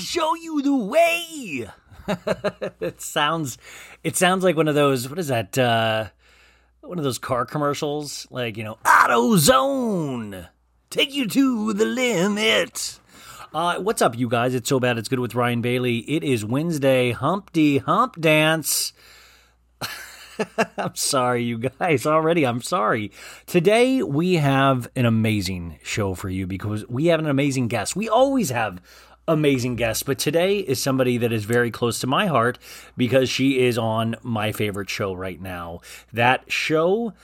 Show you the way. it sounds it sounds like one of those what is that uh one of those car commercials like you know AutoZone take you to the limit. Uh, what's up, you guys? It's so bad it's good with Ryan Bailey. It is Wednesday, Humpty Hump Dance. I'm sorry, you guys, already. I'm sorry. Today, we have an amazing show for you because we have an amazing guest. We always have amazing guests, but today is somebody that is very close to my heart because she is on my favorite show right now. That show.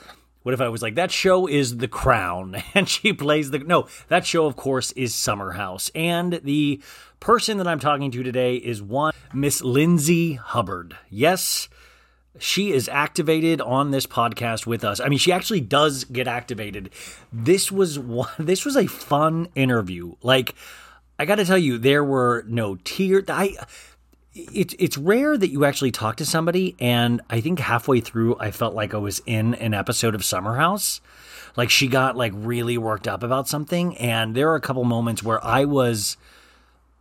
What if I was like, that show is The Crown and she plays the. No, that show, of course, is Summer House. And the person that I'm talking to today is one Miss Lindsay Hubbard. Yes, she is activated on this podcast with us. I mean, she actually does get activated. This was one, this was a fun interview. Like, I got to tell you, there were no tears. I it's it's rare that you actually talk to somebody, and I think halfway through, I felt like I was in an episode of Summer House. Like she got like really worked up about something, and there are a couple moments where I was.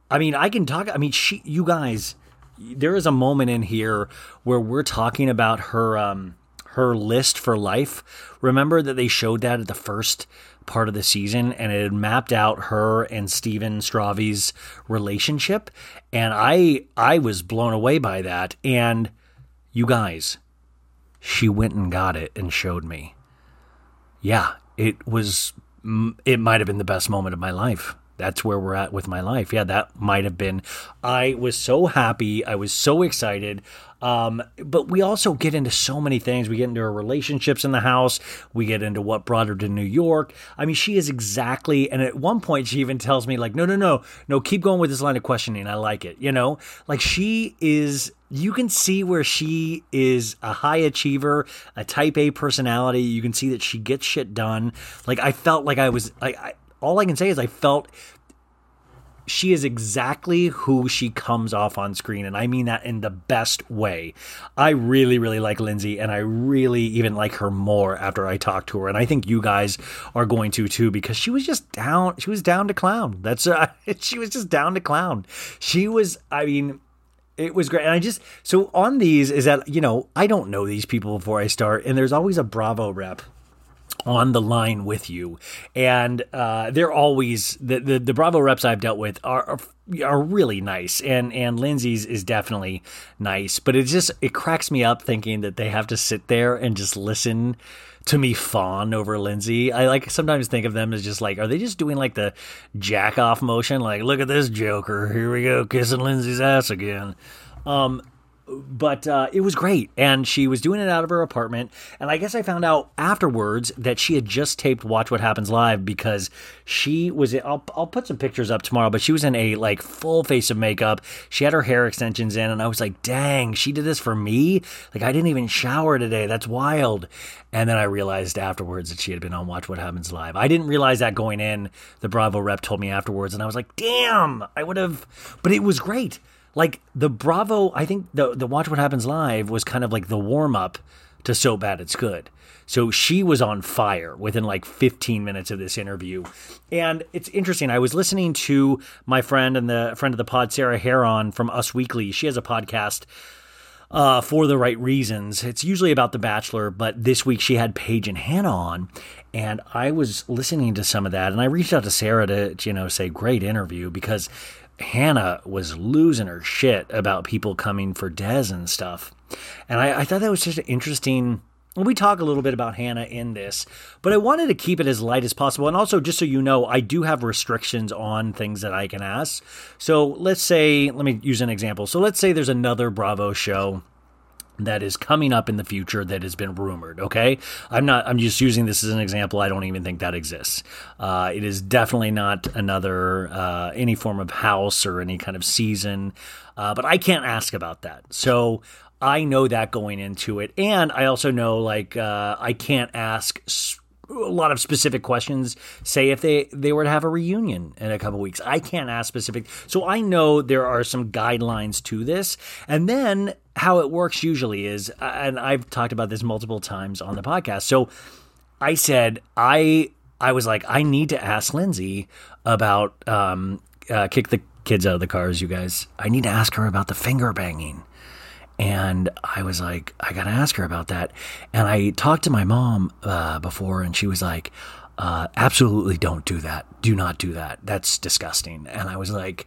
I mean, I can talk. I mean, she, you guys, there is a moment in here where we're talking about her um her list for life. Remember that they showed that at the first part of the season and it had mapped out her and Steven Stravi's relationship and I I was blown away by that and you guys she went and got it and showed me. Yeah, it was it might have been the best moment of my life that's where we're at with my life. Yeah, that might have been. I was so happy. I was so excited. Um, but we also get into so many things. We get into her relationships in the house. We get into what brought her to New York. I mean, she is exactly. And at one point, she even tells me, like, no, no, no, no, keep going with this line of questioning. I like it. You know, like she is you can see where she is a high achiever, a type A personality. You can see that she gets shit done. Like I felt like I was I, I all I can say is I felt she is exactly who she comes off on screen and I mean that in the best way. I really really like Lindsay and I really even like her more after I talked to her and I think you guys are going to too because she was just down she was down to clown. That's uh, she was just down to clown. She was I mean it was great. And I just, so on these is that, you know, I don't know these people before I start, and there's always a Bravo rep on the line with you. And uh, they're always, the, the, the Bravo reps I've dealt with are, are really nice and and Lindsay's is definitely nice but it just it cracks me up thinking that they have to sit there and just listen to me fawn over Lindsay. I like sometimes think of them as just like, are they just doing like the jack off motion? Like, look at this Joker. Here we go, kissing Lindsay's ass again. Um, but uh, it was great. And she was doing it out of her apartment. And I guess I found out afterwards that she had just taped Watch What Happens Live because she was. I'll, I'll put some pictures up tomorrow, but she was in a like full face of makeup. She had her hair extensions in, and I was like, dang, she did this for me. Like I didn't even shower today. That's wild. And then I realized afterwards that she had been on Watch What Happens Live. I didn't realize that going in. The Bravo rep told me afterwards, and I was like, damn, I would have. But it was great like the Bravo, I think the the Watch What Happens Live was kind of like the warm up to So Bad It's Good. So she was on fire within like 15 minutes of this interview. And it's interesting. I was listening to my friend and the friend of the pod, Sarah Hearon from Us Weekly. She has a podcast uh, for the right reasons. It's usually about The Bachelor, but this week she had Paige and Hannah on, and I was listening to some of that, and I reached out to Sarah to, you know, say great interview because Hannah was losing her shit about people coming for Des and stuff, and I, I thought that was just an interesting. We talk a little bit about Hannah in this, but I wanted to keep it as light as possible. And also, just so you know, I do have restrictions on things that I can ask. So let's say, let me use an example. So let's say there's another Bravo show that is coming up in the future that has been rumored okay? I'm not i'm just using this as an example. I don't even think that exists. Uh, it is definitely not another uh, any form of house or any kind of season uh, but i can't ask about that. So i know that going into it. And i also know like uh, i can't ask s- a lot of specific questions. Say if they they were to have a reunion in a couple weeks, I can't ask specific. So I know there are some guidelines to this, and then how it works usually is, and I've talked about this multiple times on the podcast. So I said I I was like I need to ask Lindsay about um, uh, kick the kids out of the cars. You guys, I need to ask her about the finger banging. And I was like, I got to ask her about that. And I talked to my mom uh, before, and she was like, uh, absolutely don't do that. Do not do that. That's disgusting. And I was like,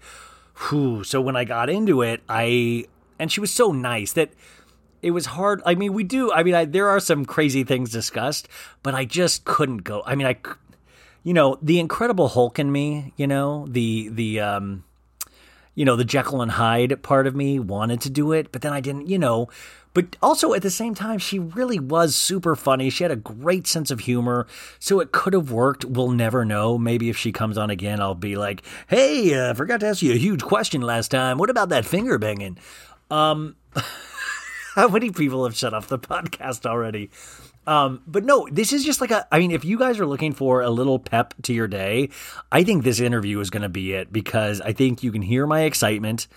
whew. So when I got into it, I, and she was so nice that it was hard. I mean, we do, I mean, I, there are some crazy things discussed, but I just couldn't go. I mean, I, you know, the Incredible Hulk in me, you know, the, the, um, you know, the Jekyll and Hyde part of me wanted to do it, but then I didn't, you know. But also at the same time, she really was super funny. She had a great sense of humor, so it could have worked. We'll never know. Maybe if she comes on again, I'll be like, "Hey, I uh, forgot to ask you a huge question last time. What about that finger banging?" Um, how many people have shut off the podcast already? Um, but no, this is just like a. I mean, if you guys are looking for a little pep to your day, I think this interview is going to be it because I think you can hear my excitement.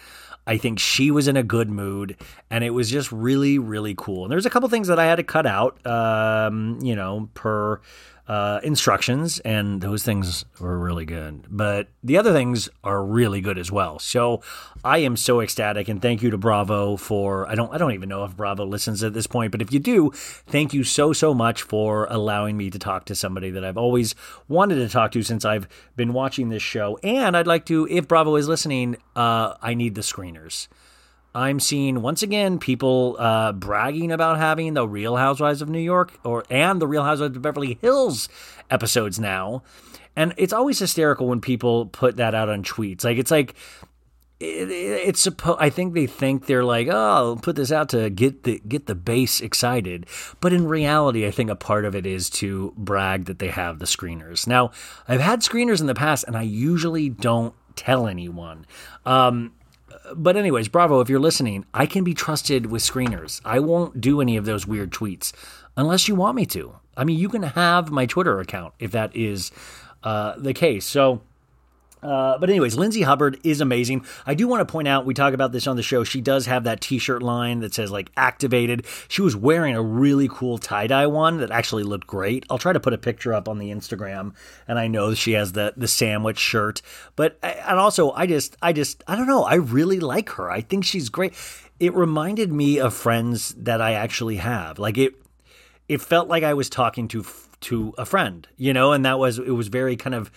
I think she was in a good mood, and it was just really, really cool. And there's a couple things that I had to cut out, um, you know, per uh, instructions, and those things were really good. But the other things are really good as well. So I am so ecstatic, and thank you to Bravo for. I don't. I don't even know if Bravo listens at this point, but if you do, thank you so so much for allowing me to talk to somebody that I've always wanted to talk to since I've been watching this show. And I'd like to, if Bravo is listening, uh, I need the screeners. I'm seeing once again people uh, bragging about having the Real Housewives of New York or and the Real Housewives of Beverly Hills episodes now, and it's always hysterical when people put that out on tweets. Like it's like it, it, it's supposed. I think they think they're like, oh, I'll put this out to get the get the base excited, but in reality, I think a part of it is to brag that they have the screeners. Now, I've had screeners in the past, and I usually don't tell anyone. Um, but anyways, Bravo, if you're listening, I can be trusted with screeners. I won't do any of those weird tweets unless you want me to. I mean, you can have my Twitter account if that is uh, the case. So. Uh, but anyways, Lindsay Hubbard is amazing. I do want to point out we talk about this on the show. She does have that T-shirt line that says like activated. She was wearing a really cool tie dye one that actually looked great. I'll try to put a picture up on the Instagram, and I know she has the the sandwich shirt. But and also, I just I just I don't know. I really like her. I think she's great. It reminded me of friends that I actually have. Like it, it felt like I was talking to to a friend, you know, and that was it was very kind of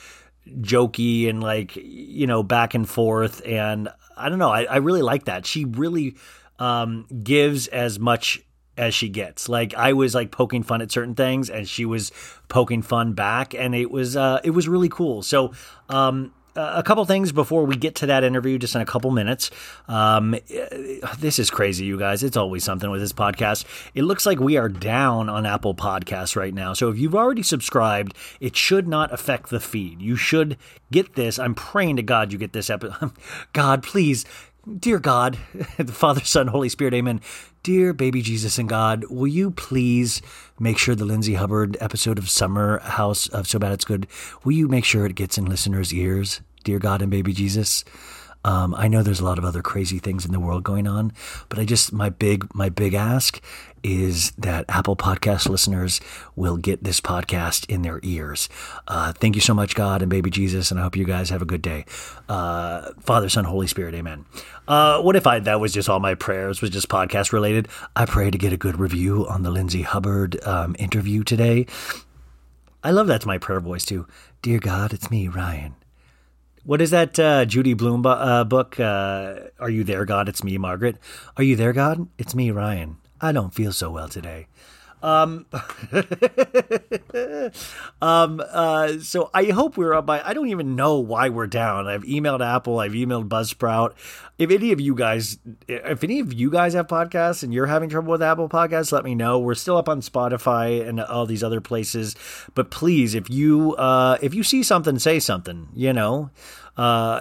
jokey and like you know back and forth. And i don't know i, I really like that. She really um, gives as much as she gets. Like i was like poking fun at certain things and she was poking fun back and it was uh it was really cool. So um a couple things before we get to that interview, just in a couple minutes. Um, this is crazy, you guys. It's always something with this podcast. It looks like we are down on Apple Podcasts right now. So if you've already subscribed, it should not affect the feed. You should get this. I'm praying to God you get this episode. God, please, dear God, the Father, Son, Holy Spirit, Amen. Dear baby Jesus and God, will you please make sure the Lindsay Hubbard episode of Summer House of So Bad It's Good, will you make sure it gets in listeners' ears? Dear God and baby Jesus. Um, I know there's a lot of other crazy things in the world going on, but I just my big my big ask is that Apple Podcast listeners will get this podcast in their ears. Uh, thank you so much, God and baby Jesus, and I hope you guys have a good day. Uh, Father, Son, Holy Spirit, Amen. Uh, what if I that was just all my prayers was just podcast related? I pray to get a good review on the Lindsay Hubbard um, interview today. I love that's my prayer voice too. Dear God, it's me, Ryan. What is that uh, Judy Blume bu- uh, book? Uh, Are you there, God? It's me, Margaret. Are you there, God? It's me, Ryan. I don't feel so well today. Um, um, uh, so I hope we're up by. I don't even know why we're down. I've emailed Apple. I've emailed Buzzsprout. If any of you guys, if any of you guys have podcasts and you're having trouble with Apple Podcasts, let me know. We're still up on Spotify and all these other places. But please, if you uh, if you see something, say something. You know uh,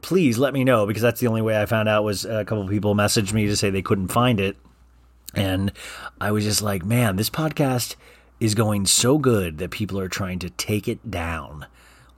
please let me know because that's the only way I found out was a couple people messaged me to say they couldn't find it. And I was just like, man, this podcast is going so good that people are trying to take it down.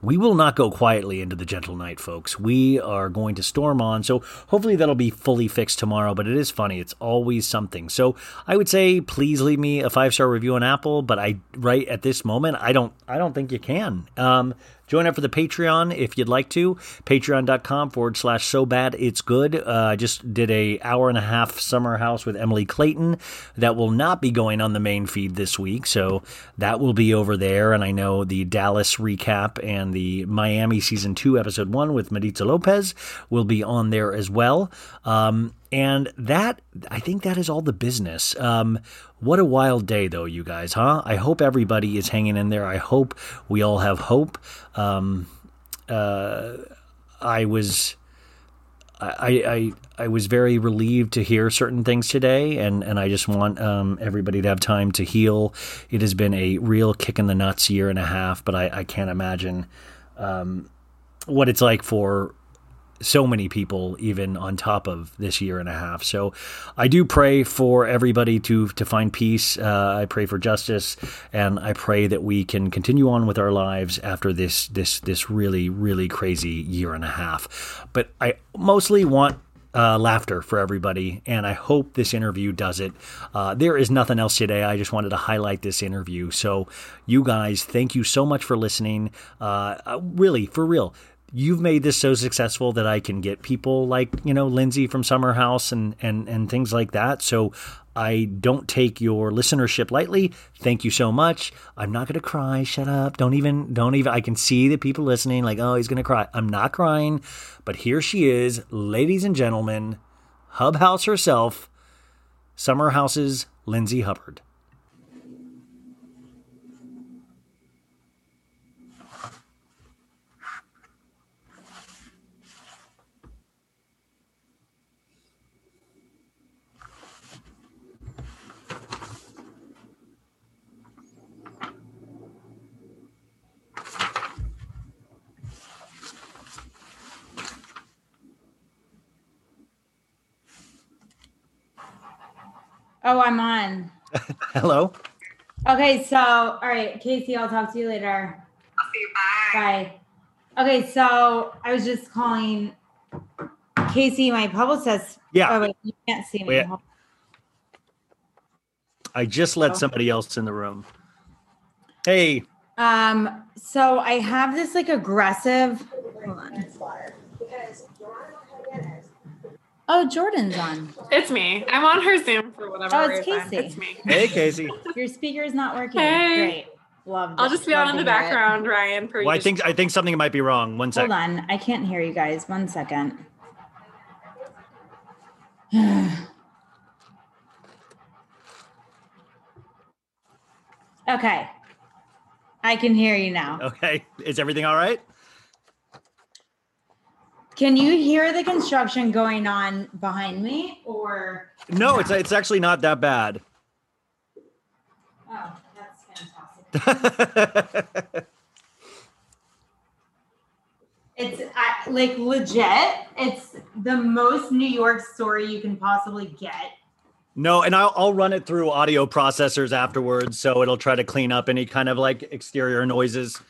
We will not go quietly into the gentle night, folks. We are going to storm on. So hopefully that'll be fully fixed tomorrow, but it is funny. It's always something. So I would say please leave me a five star review on Apple, but I right at this moment, I don't I don't think you can. Um Join up for the Patreon if you'd like to. Patreon.com forward slash so bad it's good. Uh, I just did a hour and a half summer house with Emily Clayton that will not be going on the main feed this week. So that will be over there. And I know the Dallas recap and the Miami season two, episode one with Maritza Lopez will be on there as well. Um, and that, I think that is all the business. Um, what a wild day, though, you guys, huh? I hope everybody is hanging in there. I hope we all have hope. Um, uh, I was. I, I I was very relieved to hear certain things today, and, and I just want um, everybody to have time to heal. It has been a real kick in the nuts year and a half, but I, I can't imagine um, what it's like for so many people even on top of this year and a half so i do pray for everybody to to find peace uh, i pray for justice and i pray that we can continue on with our lives after this this this really really crazy year and a half but i mostly want uh, laughter for everybody, and I hope this interview does it. Uh, there is nothing else today. I just wanted to highlight this interview. So, you guys, thank you so much for listening. Uh, uh, really, for real, you've made this so successful that I can get people like you know Lindsay from Summer House and and and things like that. So I don't take your listenership lightly. Thank you so much. I'm not gonna cry. Shut up. Don't even don't even. I can see the people listening like oh he's gonna cry. I'm not crying, but here she is, ladies and gentlemen, Hubb House herself, Summer House's Lindsay Hubbard. Oh, I'm on. Hello. Okay, so all right, Casey, I'll talk to you later. I'll see you. Bye. Bye. Okay, so I was just calling Casey, my publicist. Yeah. Oh, wait, you can't see me. Wait. I just let somebody else in the room. Hey, Um, so I have this like aggressive. Hold on. Oh, Jordan's on. It's me. I'm on her Zoom for whatever Oh, it's reason. Casey. It's me. hey, Casey. Your speaker is not working. Hey. Great. Love. I'll just be on in the to hear it. background, Ryan. For Well, I think I think something might be wrong. One second. Hold on. I can't hear you guys. One second. okay. I can hear you now. Okay, is everything all right? Can you hear the construction going on behind me or No, it's it's actually not that bad. oh that's fantastic. It's I, like legit. It's the most New York story you can possibly get. no, and I'll I'll run it through audio processors afterwards, so it'll try to clean up any kind of like exterior noises.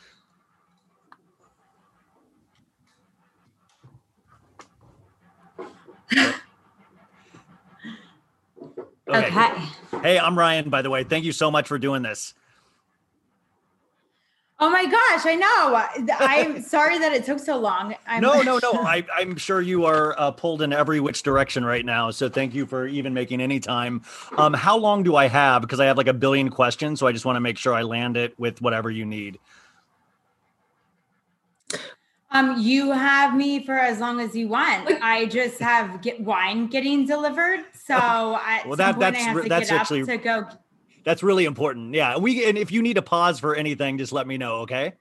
Okay. Hey, I'm Ryan, by the way. Thank you so much for doing this. Oh my gosh, I know. I'm sorry that it took so long. I'm, no, no, no. I, I'm sure you are uh, pulled in every which direction right now. So thank you for even making any time. Um, how long do I have? Because I have like a billion questions. So I just want to make sure I land it with whatever you need. Um, you have me for as long as you want. I just have get wine getting delivered, so at Well, some that- point that's I have re- to that's get actually- up to go. That's really important. Yeah. We and if you need a pause for anything, just let me know. Okay.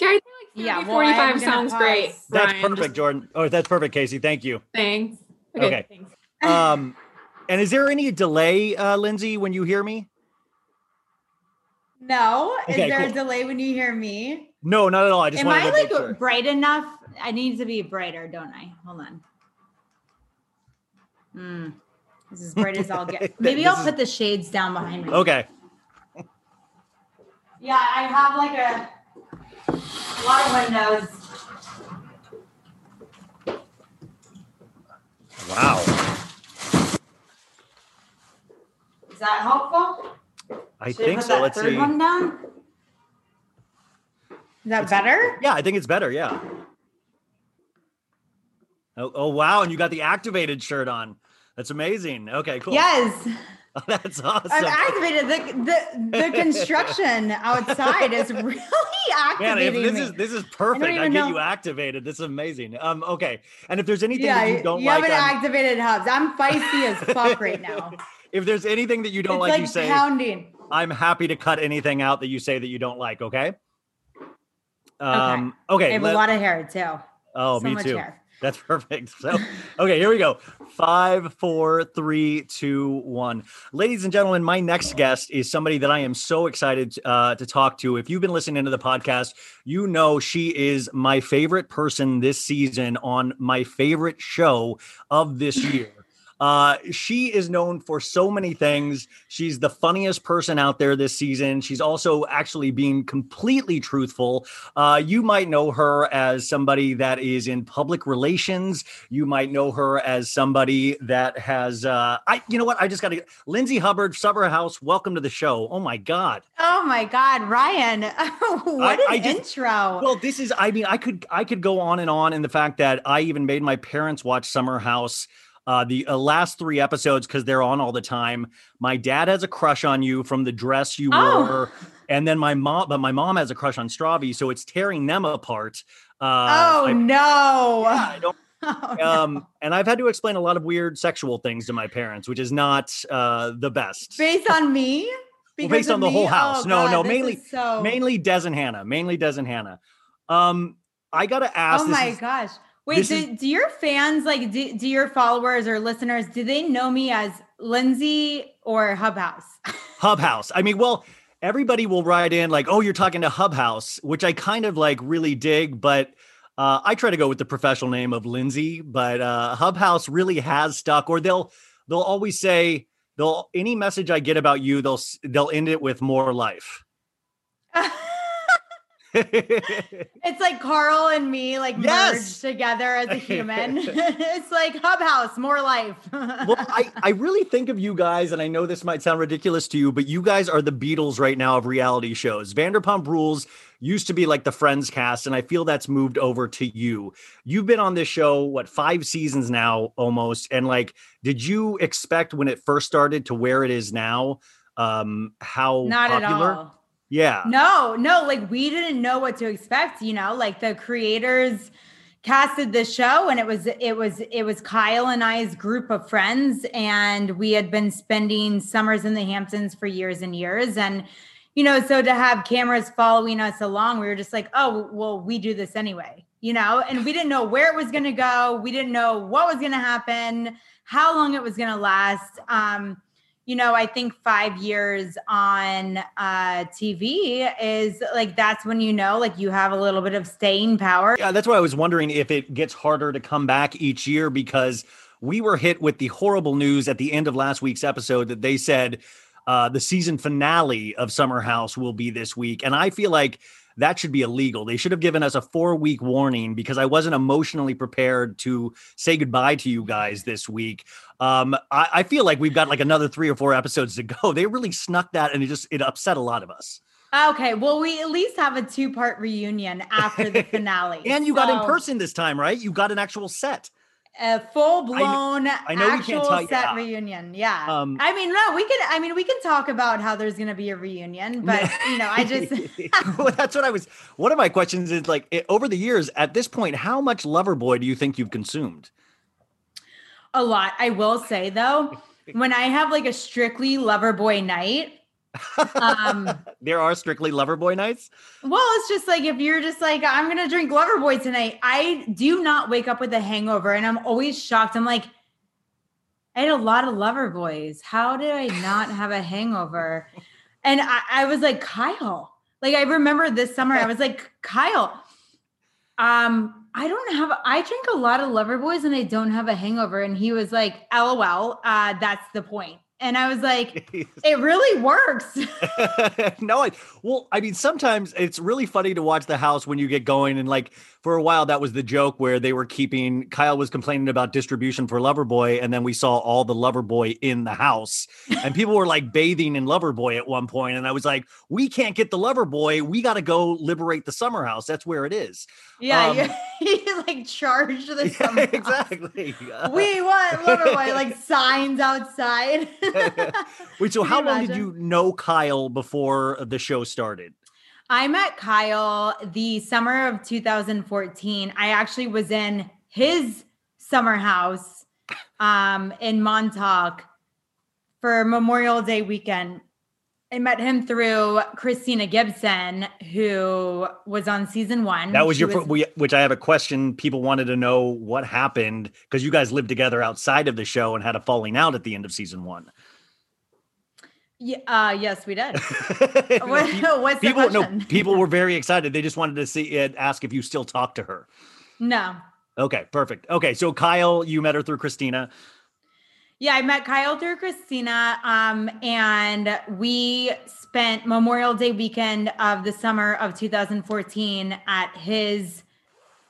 Yeah, I think like 30, Yeah, well, 45 I'm sounds great. pause. That's Ryan, perfect, just Jordan. Oh, that's perfect, Casey. Thank you. Thanks. Okay. Thanks. Um, and is there any delay, uh, Lindsay, when you hear me? No, is Okay, there a delay when you hear me? No, not at all. I just Am wanted I to like sure. bright enough? I need to be brighter, don't I? Hold on. Hmm. This is bright as I'll get. Maybe I'll is- put the shades down behind me. Okay. Yeah, I have like a lot of windows. Wow. Is that helpful? I Should think so. Let's third see. one down. Is that better? Yeah, I think it's better. Yeah. Oh, oh wow! And you got the activated shirt on. That's amazing. Okay, cool. Yes, That's awesome. I've activated the the, the construction outside is really Man, activating this me. is this is perfect. I, even get know- you activated. This is amazing. Um, okay. And if there's anything yeah, that you don't you like, haven't on- activated hubs. I'm feisty as fuck right now. if there's anything that you don't it's like, like, you say, pounding. I'm happy to cut anything out that you say that you don't like. Okay. Um. Okay. I have let- a lot of hair too. oh, so me too. hair. That's perfect. So, okay, here we go. Five, four, three, two, one. Ladies and gentlemen, my next guest is somebody that I am so excited uh, to talk to. If you've been listening to the podcast, you know she is my favorite person this season on my favorite show of this year. Uh, she is known for so many things. She's the funniest person out there this season. She's also actually being completely truthful. Uh, you might know her as somebody that is in public relations. You might know her as somebody that has, uh, I, you know what? I just got to, Lindsay Hubbard, Summer House. Welcome to the show. Oh my God. Oh my God, Ryan! what I- an I just- intro! Well, this is, I mean, I could, I could go on and on in the fact that I even made my parents watch Summer House. Uh, the uh, last three episodes because they're on all the time. My dad has a crush on you from the dress you Oh. wore, and then my mom, but my mom has a crush on Stravi, so it's tearing them apart. Uh, oh I- no! I don't Oh, no. um and i've had to explain a lot of weird sexual things to my parents which is not uh the best based on me? Well, based on the whole house Oh, no God, no mainly so. mainly des and hannah mainly des and hannah um i gotta ask Oh my is- gosh! Wait, do, is- do your fans like do, do your followers or listeners do they know me as Lindsay or Hubb House? hubb house i mean well everybody will write in like oh you're talking to hubb house which i kind of like really dig but uh, I try to go with the professional name of Lindsay, but uh, Hubb House really has stuck. Or they'll they'll always say they'll any message I get about you they'll they'll end it with more life. It's like Carl and me like Yes. merged together as a human. it's like Hubb House, more life. well, I, I really think of you guys, and I know this might sound ridiculous to you, but you guys are the Beatles right now of reality shows. Vanderpump Rules used to be like the Friends cast, and I feel that's moved over to you. You've been on this show, what, five seasons now almost. And like, did you expect when it first started to where it is now? Um, how Not popular? at all. Yeah. No, no, like we didn't know what to expect, you know, like the creators casted the show and it was it was it was Kyle and I's group of friends and we had been spending summers in the Hamptons for years and years and you know, so to have cameras following us along, we were just like, oh, well, we do this anyway. you know, and we didn't know where it was going to go. We didn't know what was going to happen, how long it was going to last. Um, you know, I think five years on uh, TV is like that's when you know, like you have a little bit of staying power. Yeah, that's why I was wondering if it gets harder to come back each year because we were hit with the horrible news at the end of last week's episode that they said uh, the season finale of Summer House will be this week. And I feel like that should be illegal. They should have given us a four week warning because I wasn't emotionally prepared to say goodbye to you guys this week. Um, I, I feel like we've got like another three or four episodes to go. They really snuck that and it just it upset a lot of us. Okay, well, we at least have a two part reunion after the finale. And you got in person this time, right? You got an actual set. A full blown I know we can't actual set yeah. reunion. Yeah. Um, I mean, no, we can. I mean, we can talk about how there's going to be a reunion, but you know, I just well, that's what I was. One of my questions is like, it, over the years, at this point, how much Loverboy do you think you've consumed? a lot. I will say though, when I have like a strictly lover boy night, um, There are strictly Loverboy nights. well, it's just like if you're just like I'm gonna drink lover boy tonight, I do not wake up with a hangover, and I'm always shocked. I'm like. I had a lot of lover boys. How did I not have a hangover? And I, I was like, Kyle. Like I remember this summer, I was like, Kyle, um, I don't have I drink a lot of lover boys and I don't have a hangover. And he was like, LOL, uh, that's the point. And I was like, it really works. no, I, well, I mean, sometimes it's really funny to watch the house when you get going. And like for a while, that was the joke where they were keeping Kyle was complaining about distribution for Loverboy, and then we saw all the Loverboy in the house, and people were like bathing in Loverboy at one point, and I was like, we can't get the Loverboy, we got to go liberate the summer house. That's where it is. yeah, Um, you, like charged the Yeah, summer house. exactly. We want lover boy, like signs outside. Wait, so Can how long did you know Kyle before the show started? I met Kyle the summer of 2014. I actually was in his summer house um, in Montauk for Memorial Day weekend. I met him through Christina Gibson, who was on season one. That was She your, we, which I have a question. People wanted to know what happened because you guys lived together outside of the show and had a falling out at the end of season one. Yeah, uh, yes, we did. What- what's the people, no, people were very excited. They just wanted to see it, ask if you still talk to her. No. Okay, perfect. Okay, so Kyle, you met her through Christina. Yeah, I met Kyle through Christina, um, and we spent Memorial Day weekend of the summer of 2014 at his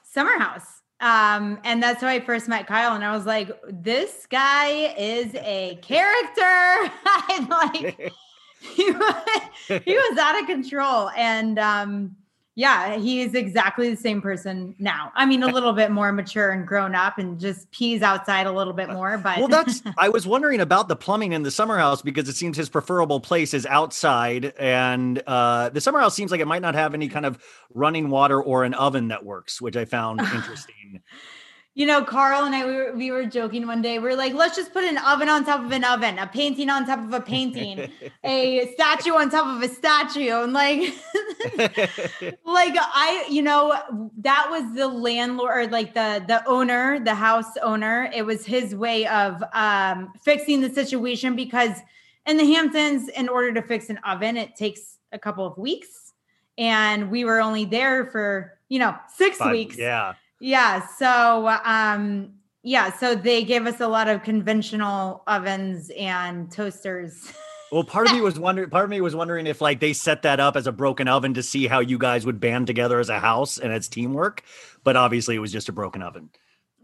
summer house. Um, and that's how I first met Kyle, and I was like, "This guy is a character." I'm like, he was, he was out of control, and um, yeah, he is exactly the same person now. I mean, a little bit more mature and grown up, and just pees outside a little bit more. But Well, that's I was wondering about the plumbing in the summer house because it seems his preferable place is outside, and uh, the summer house seems like it might not have any kind of running water or an oven that works, which I found interesting. You know, Carl and I, we were, we were joking one day. We are like, let's just put an oven on top of an oven, a painting on top of a painting, a statue on top of a statue. And like, like I, you know, that was the landlord, or like the the owner, the house owner. It was his way of um, fixing the situation because in the Hamptons, in order to fix an oven, it takes a couple of weeks, and we were only there for you know six Five- weeks. Yeah. Yeah. So, um, yeah. So they gave us a lot of conventional ovens and toasters. Well, part of me was wondering. Part of me was wondering if like they set that up as a broken oven to see how you guys would band together as a house and as teamwork. But obviously, it was just a broken oven.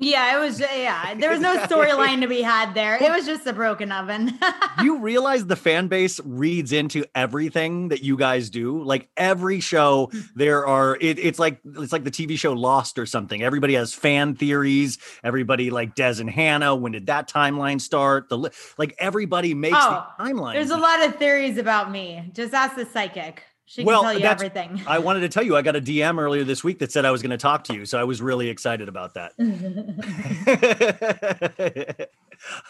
Yeah. It was, yeah. There was no storyline to be had there. It was just a broken oven. You realize the fan base reads into everything that you guys do? Like every show, there are. It, it's like it's like the TV show Lost or something. Everybody has fan theories. Everybody like Des and Hannah. When did that timeline start? The li- like everybody makes Oh, the timeline. There's a lot of theories about me. Just ask the psychic. She can Well, tell you everything. I wanted to tell you, I got a DM earlier this week that said I was going to talk to you, so I was really excited about that.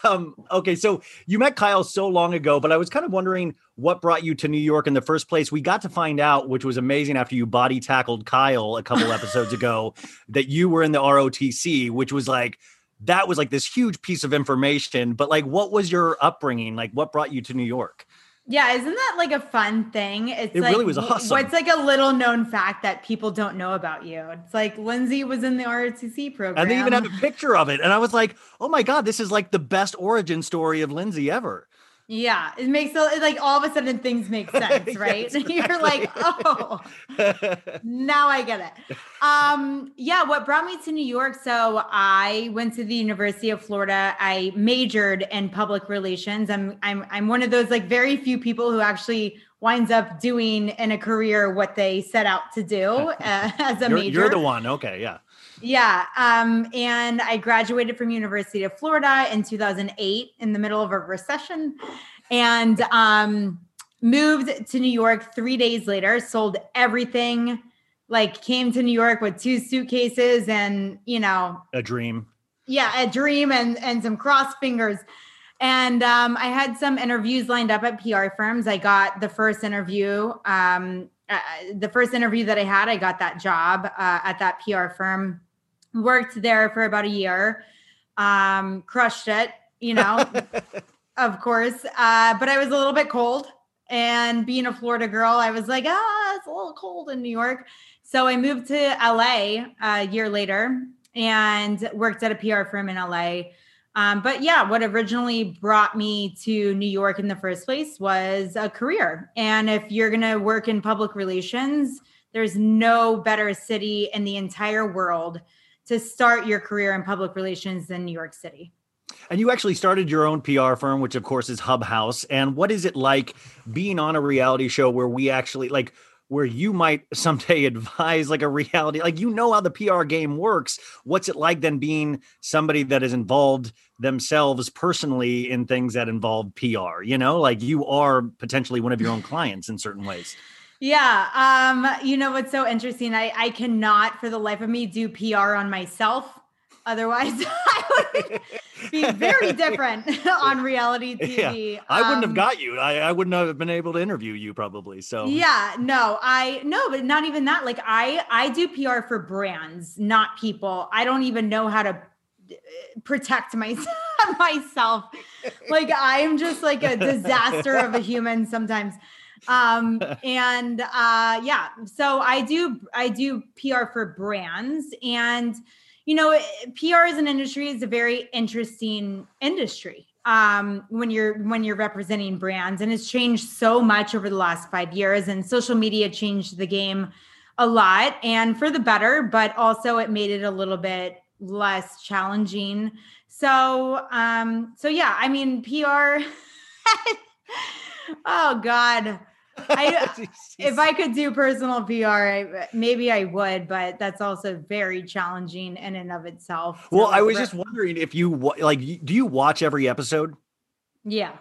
um, okay, so you met Kyle so long ago, but I was kind of wondering what brought you to New York in the first place. We got to find out, which was amazing after you body tackled Kyle a couple episodes ago, that you were in the ROTC, which was like that was like this huge piece of information. But like, what was your upbringing? Like, what brought you to New York? Yeah, isn't that like a fun thing? It's It like, really was awesome. What's like a little known fact that people don't know about you? It's like Lindsay was in the ROTC program. And they even have a picture of it. And I was like, oh my God, this is like the best origin story of Lindsay ever. Yeah, it makes a- like all of a sudden things make sense, right? You're like, oh, now I get it. Um, yeah, what brought me to New York? So I went to the University of Florida. I majored in public relations. I'm I'm I'm one of those like very few people who actually winds up doing in a career what they set out to do uh, as a You're, major. you're the one. Okay. Yeah. Yeah. Um, and I graduated from University of Florida in 2008 in the middle of a recession and um, moved to New York three days later, sold everything, like came to New York with two suitcases and, you know, A dream. yeah, a dream and and some cross fingers. And um, I had some interviews lined up at PR firms. I got the first interview. Um, uh, the first interview that I had, I got that job uh, at that PR firm. Worked there for about a year. Um, crushed it, you know, of course. Uh, but I was a little bit cold. And being a Florida girl, I was like, ah, it's a little cold in New York. So I moved to LA a year later and worked at a PR firm in LA. Um, but yeah, what originally brought me to New York in the first place was a career. And if you're going to work in public relations, there's no better city in the entire world to start your career in public relations in New York City. And you actually started your own PR firm, which of course is Hubb House. And what is it like being on a reality show where we actually like where you might someday advise like a reality, like you know how the PR game works. What's it like then being somebody that is involved themselves personally in things that involve PR? You know, like you are potentially one of your own clients in certain ways. Yeah. Um, you know what's so interesting? I, I cannot for the life of me do PR on myself. Otherwise, I would be very different on reality TV. Yeah, I wouldn't have Um, got you. I, I wouldn't have been able to interview you probably. So Yeah, no, I no, but not even that. Like I I do PR for brands, not people. I don't even know how to uh, protect myself myself. Like I'm just like a disaster of a human sometimes. Um and uh yeah, so I do I do PR for brands and you know, PR as an industry is a very interesting industry um, when you're when you're representing brands, and it's changed so much over the last five years. And social media changed the game a lot, and for the better, but also it made it a little bit less challenging. So, um, so yeah, I mean, PR. oh God. I if I could do personal PR, I, maybe I would, but that's also very challenging in and of itself. well, I was re- just wondering if you like, do you watch every episode? yeah.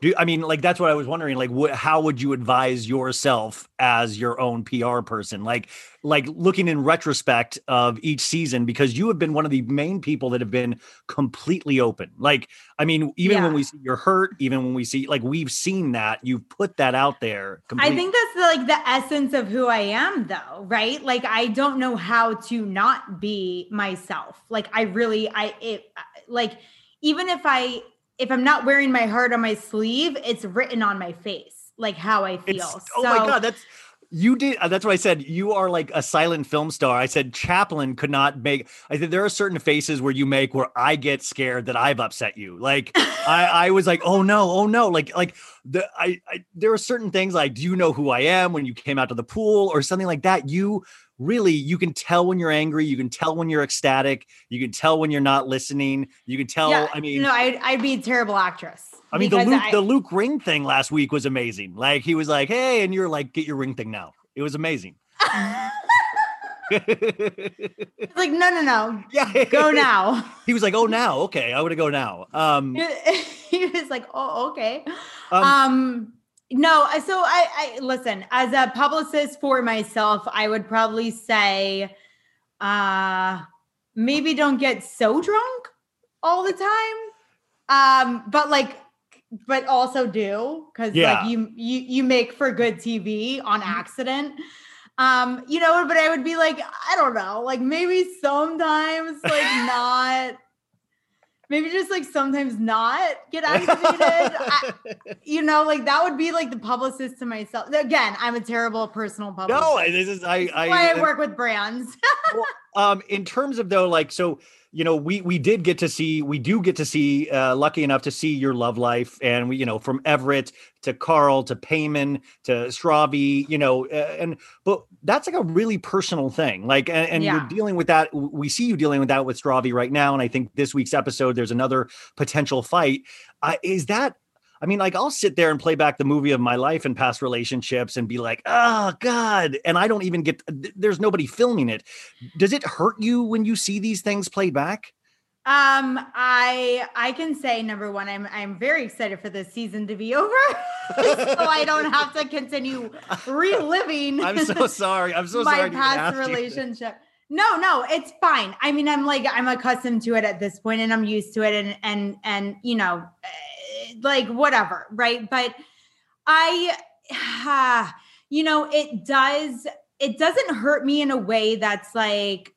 Do I mean like that's what I was wondering? Like, wh- how would you advise yourself as your own PR person? Like, like looking in retrospect of each season because you have been one of the main people that have been completely open. Like, I mean, even when we see you're hurt, even when we see like we've seen that you've put that out there. I think that's the, like the essence of who I am, though, right? Like I don't know how to not be myself. Like I really, I it like even if I if I'm not wearing my heart on my sleeve, it's written on my face, like how I feel. It's, oh my god, that's you did. uh, That's what I said. You are like a silent film star. I said Chaplin could not make. I said there are certain faces where you make where I get scared that I've upset you. Like I, I was like, oh no, oh no. Like like the I, I there are certain things like do you know who I am when you came out to the pool or something like that. You really you can tell when you're angry. You can tell when you're ecstatic. You can tell when you're not listening. You can tell. yeah, I mean, no, I'd, I'd be a terrible actress. I mean, the Luke, I- the Luke ring thing last week was amazing. Like he was like, "Hey," and you're like, "Get your ring thing now." It was amazing. It's like, no, no, no, yeah, go now. He was like, "Oh, now, okay, I would to go now." Um, he was like, oh, okay. um, Um, no, so I, I listen as a publicist for myself, I would probably say, uh, maybe don't get so drunk all the time. Um, but like, but also do because Yeah. like you you you make for good TV on accident. Um, you know, but I would be like, I don't know, like maybe sometimes like not. Maybe just like sometimes not get activated. I, you know, like that would be like the publicist to myself. Again, I'm a terrible personal publicist. No, this is I. I, why I work with brands. um in terms of though like so you know we we did get to see we do get to see uh lucky enough to see your love life and we you know from everett to carl to payman to stravi you know uh, and but that's like a really personal thing like and, and Yeah. you're dealing with that we see you dealing with that with stravi right now and i think this week's episode there's another potential fight uh, is that I mean, like I'll sit there and play back the movie of my life and past relationships and be like, oh God. And I don't even get th- there's nobody filming it. Does it hurt you when you see these things played back? Um, I I can say number one, I'm I'm very excited for this season to be over, so I don't have to continue reliving. I'm so sorry. I'm so my sorry. even past relationship. No, no, it's fine. I mean, I'm like I'm accustomed to it at this point, and I'm used to it, and and and you know, eh, like whatever, right? But I, you know, it does. It doesn't hurt me in a way that's like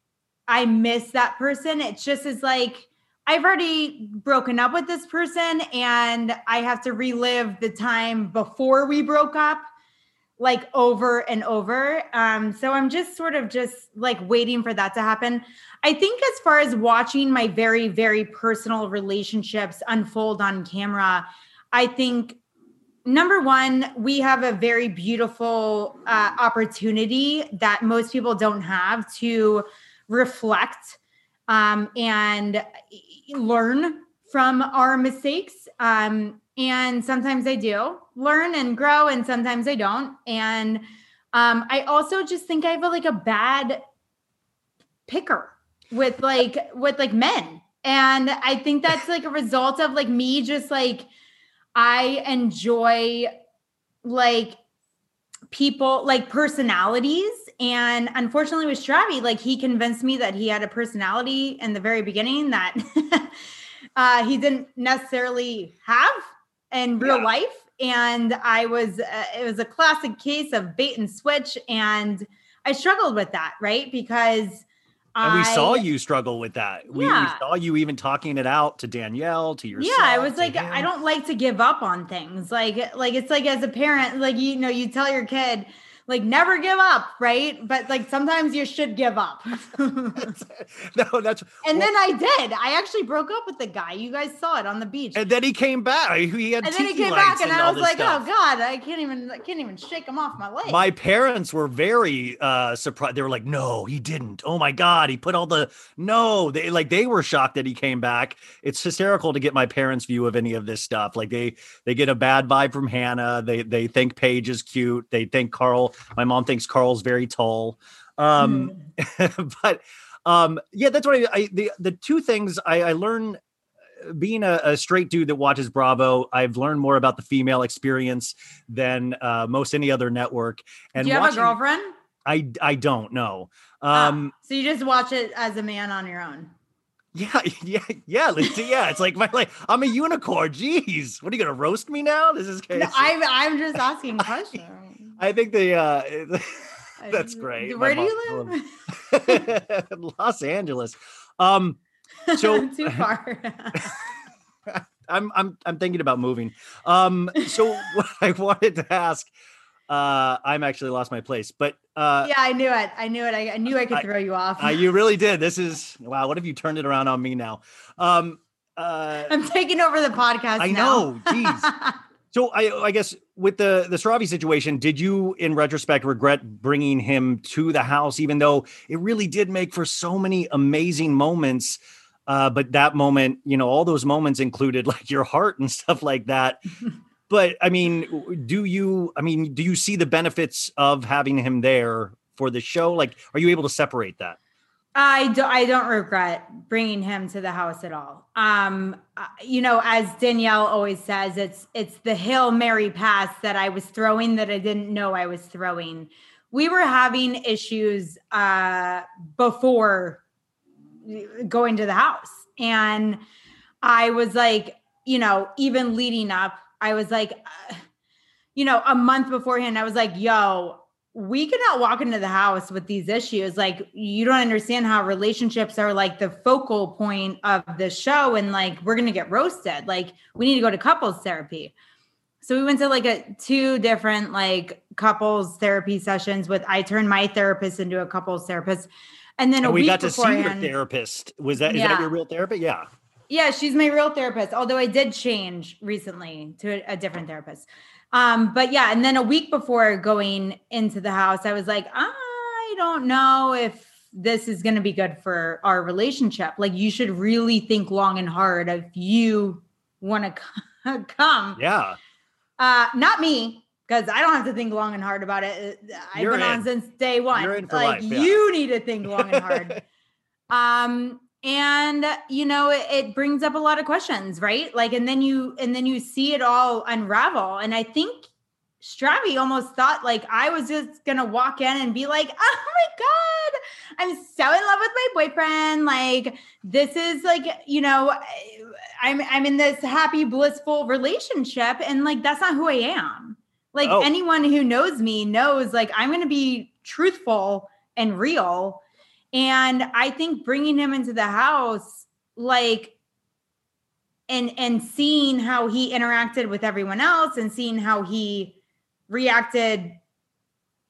I miss that person. It's just as like I've already broken up with this person, and I have to relive the time before we broke up like over and over. Um, so I'm just sort of just like waiting for that to happen. I think as far as watching my very, very personal relationships unfold on camera, I think number one, we have a very beautiful uh, opportunity that most people don't have to reflect um, and learn from our mistakes. Um, and sometimes I do learn and grow, and sometimes I don't. And um, I also just think I have a, like a bad picker with like with like men, and I think that's like a result of like me just like I enjoy like people like personalities. And unfortunately with Stravi like he convinced me that he had a personality in the very beginning that uh he didn't necessarily have in real Yeah. life and I was uh, it was a classic case of bait and switch and I struggled with that right because And we saw you struggle with that. We, we Yeah. saw you even talking it out to Danielle, to yourself. yeah, I was like, him. I don't like to give up on things. Like, like it's like as a parent, like you know, you tell your kid, like never give up, right? But like sometimes you should give up. and no, that's and then I did. I actually broke up with the guy. You guys saw it on the beach. and then he came back. He had And then he came back, and all I was like, stuff. "Oh God, I can't even, I can't even shake him off my leg." My parents were very uh surprised. They were like, "No, he didn't. Oh my god, he put all the no." They like they were shocked that he came back. It's hysterical to get my parents' view of any of this stuff. Like they they get a bad vibe from Hannah. They they think Paige is cute. They think Carl. My mom thinks Carl's very tall. Um, but um, yeah, that's what I, I the the two things I, I learn being a, a straight dude that watches Bravo, I've learned more about the female experience than uh, most any other network. And Do you have a girlfriend? I I don't know. Ah, Um, so you just watch it as a man on your own. yeah, yeah, yeah, Lindsay, yeah. It's like my like I'm a unicorn. Jeez, what are you gonna roast me now? This is crazy. No, I'm, I'm just asking questions. I think the uh, that's great. Where My do you live? Los Angeles. Um, so Too far. I'm I'm I'm thinking about moving. Um, so what I wanted to ask, uh, I'm actually lost my place, but uh, yeah, I knew it. I knew it. I, I knew I could I- throw you off. uh, you really did. This is wow. What have you turned it around on me now? Um, uh, I'm taking over the podcast. I now. know. Jeez. So I, I guess with the the Stravi situation, did you, in retrospect, regret bringing him to the house, even though it really did make for so many amazing moments? Uh, but that moment, you know, all those moments included like your heart and stuff like that. but I mean, do you? I mean, do you see the benefits of having him there for the show? Like, are you able to separate that? I do, I don't regret bringing him to the house at all. Um, uh, you know, as Danielle always says, it's it's the hail mary pass that I was throwing that I didn't know I was throwing. We were having issues uh, before going to the house, and I was like, you know, even leading up, I was like, uh, you know, a month beforehand, I was like, yo, we cannot walk into the house with these issues. Like, you don't understand how relationships are like the focal point of the show. And like, we're going to get roasted. Like, we need to go to couples therapy. So we went to like a two different like couples therapy sessions with I turned my therapist into a couples therapist. And then a And we got to see your therapist. Was that is Yeah. that your real therapist? Yeah. yeah, she's my real therapist. Although I did change recently to a, a different therapist. Um, but yeah, and then a week before going into the house, I was like, I don't know if this is going to be good for our relationship. Like, you should really think long and hard if you want to come. Yeah. Uh, not me, because I don't have to think long and hard about it. Uh, I've You're been on since day one. You're in for like life, yeah. you need to think long and hard. um, and you know, it, it brings up a lot of questions, right? Like, and then you and then you see it all unravel. And I think Stravi almost thought like I was just gonna walk in and be like, oh my God, I'm so in love with my boyfriend. Like, this is like, you know, I'm I'm in this happy, blissful relationship. And like that's not who I am. Like Oh. anyone who knows me knows like I'm gonna be truthful and real. And I think bringing him into the house, like and and seeing how he interacted with everyone else and seeing how he reacted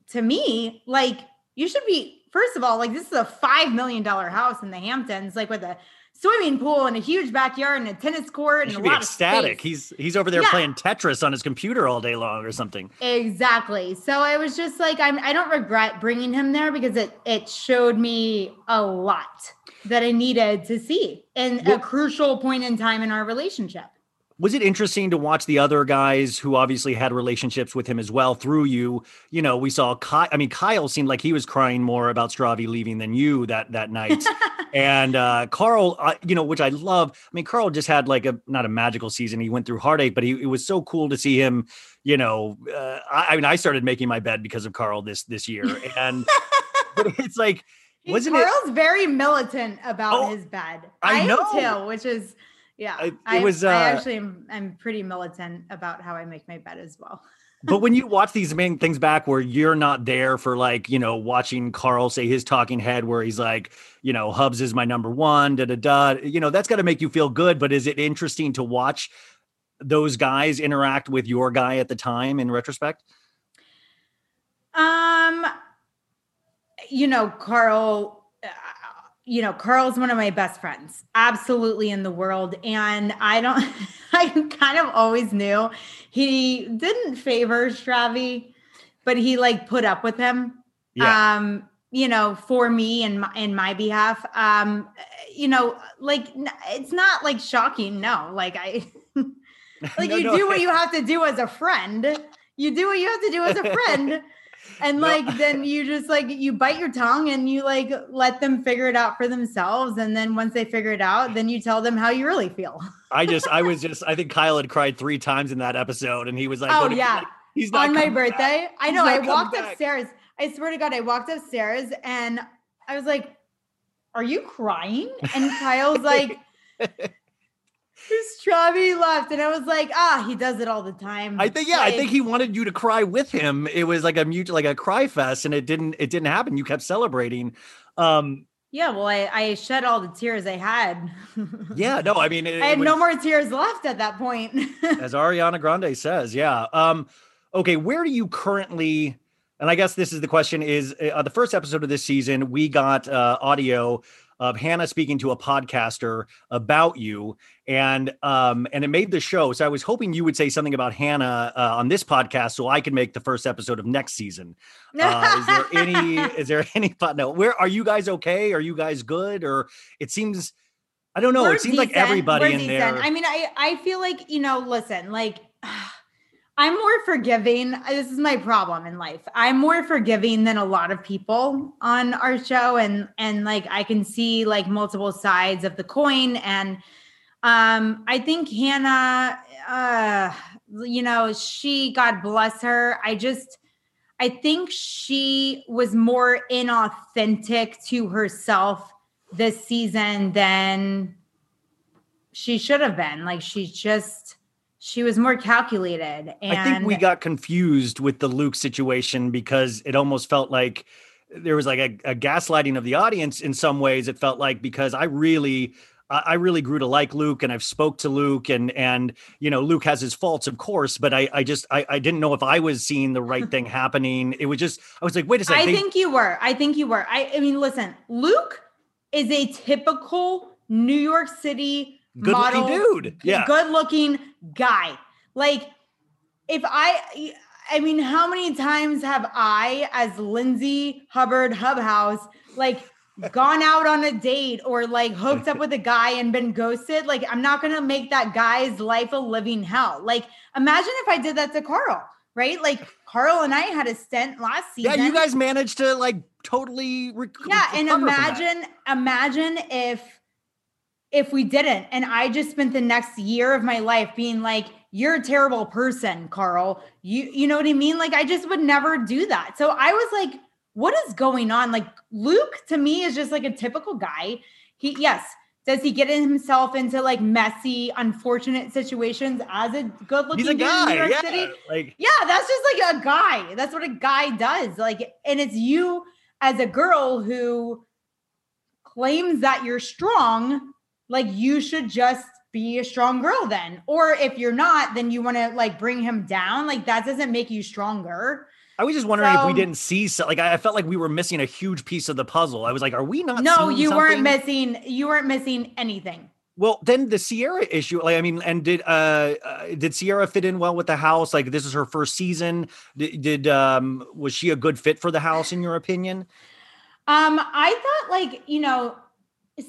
to me like you should be first of all like this is a five million dollar house in the hamptons like with a swimming pool and a huge backyard and a tennis court and a lot ecstatic. of space. He's he's over there Yeah. playing Tetris on his computer all day long or something. Exactly. So I was just like, I'm. I don't regret bringing him there because it it showed me a lot that I needed to see in a crucial point in time in our relationship. Was it interesting to watch the other guys who obviously had relationships with him as well through you? You know, we saw Kyle. I mean, Kyle seemed like he was crying more about Stravi leaving than you that that night. and uh, Carl, uh, you know, which I love. I mean, Carl just had like a not a magical season. He went through heartache, but he, it was so cool to see him. You know, uh, I, I mean, I started making my bed because of Carl this this year, and but it's like, wasn't it? Carl's very militant about Oh, his bed. I am know. too, which is yeah. I- it I, was, I uh, actually am I'm pretty militant about how I make my bed as well. but when you watch these main things back where you're not there for like you know watching carl say his talking head where he's like you know Hubbs is my number one da da da you know that's got to make you feel good but is it interesting to watch those guys interact with your guy at the time in retrospect Um, you know, Carl, you know, Carl's one of my best friends, absolutely in the world. And I don't, I kind of always knew he didn't favor Stravi, but he like put up with him. yeah Um, you know, for me and my, in my behalf. Um, you know, like it's not like shocking. No, like I, like No, you no. do what you have to do as a friend. You do what you have to do as a friend. And No. like then you just like you bite your tongue and you like let them figure it out for themselves. And then once they figure it out, then you tell them how you really feel. i just i was just i think kyle had cried three times in that episode and he was like Oh, "What yeah. like, he's not On my coming back." birthday. I know. I walked back. upstairs. I swear to God, I walked upstairs and I was like, Are you crying? And Kyle's like, Stravi left. And I was like, ah, he does it all the time. I think yeah, I think he wanted you to cry with him. It was like a mute, like a cry fest, and it didn't. It didn't happen. You kept celebrating. Um, Yeah, well, I, I shed all the tears I had. yeah, no, I mean, it, I had it no more tears left at that point. as Ariana Grande says. Yeah. Um, okay, where do you currently? And I guess this is the question: Is uh, the first episode of this season we got uh, audio of Hannah speaking to a podcaster about you, and um, and it made the show. So I was hoping you would say something about Hannah uh, on this podcast, so I can make the first episode of next season. Uh, is there any? Is there any? No. Where are you guys? Okay? Are you guys good? Or it seems. I don't know. We're it seems like everybody We're in decent. there. I mean, I I feel like you know. Listen, like I'm more forgiving. This is my problem in life. I'm more forgiving than a lot of people on our show, and and like I can see like multiple sides of the coin, and um, I think Hannah, uh, you know, she God bless her. I just. I think she was more inauthentic to herself this season than she should have been. Like she just she was more calculated. And I think we got confused with the Luke situation because it almost felt like there was like a, a gaslighting of the audience in some ways. It felt like because I really I really grew to like Luke and I've spoke to Luke and and you know Luke has his faults of course but I I just I, I didn't know if I was seeing the right thing happening it was just I was like wait a second I they- think you were. I think you were. I, I mean, listen, Luke is a typical New York City Good model, dude. Yeah. good looking guy. Like, if I, I mean, how many times have I, as Lindsay Hubbard Hubb House, like gone out on a date or like hooked up with a guy and been ghosted? Like, I'm not gonna make that guy's life a living hell. Like, imagine if I did that to Carl. Right, like Carl and I had a stint last season. yeah you guys managed to like totally rec- yeah and recover from that. imagine imagine if if we didn't and i just spent the next year of my life being like you're a terrible person carl you you know what i mean like i just would never do that so i was like what is going on like luke to me is just like a typical guy he yes does he get himself into like messy unfortunate situations as a good looking dude in guy New York yeah City? like Yeah, that's just like a guy. That's what a guy does. Like, and it's you as a girl who claims that you're strong. Like, you should just be a strong girl then. Or if you're not, then you want to like bring him down. Like, that doesn't make you stronger. I was just wondering if we didn't see so, like I felt like we were missing a huge piece of the puzzle. I was like, are we not? no, you weren't missing. You weren't missing anything. Well, then the Ciara issue, like I mean, and did uh, uh did Ciara fit in well with the house? Like this is her first season. Did, did um was she a good fit for the house in your opinion? Um, I thought like, you know,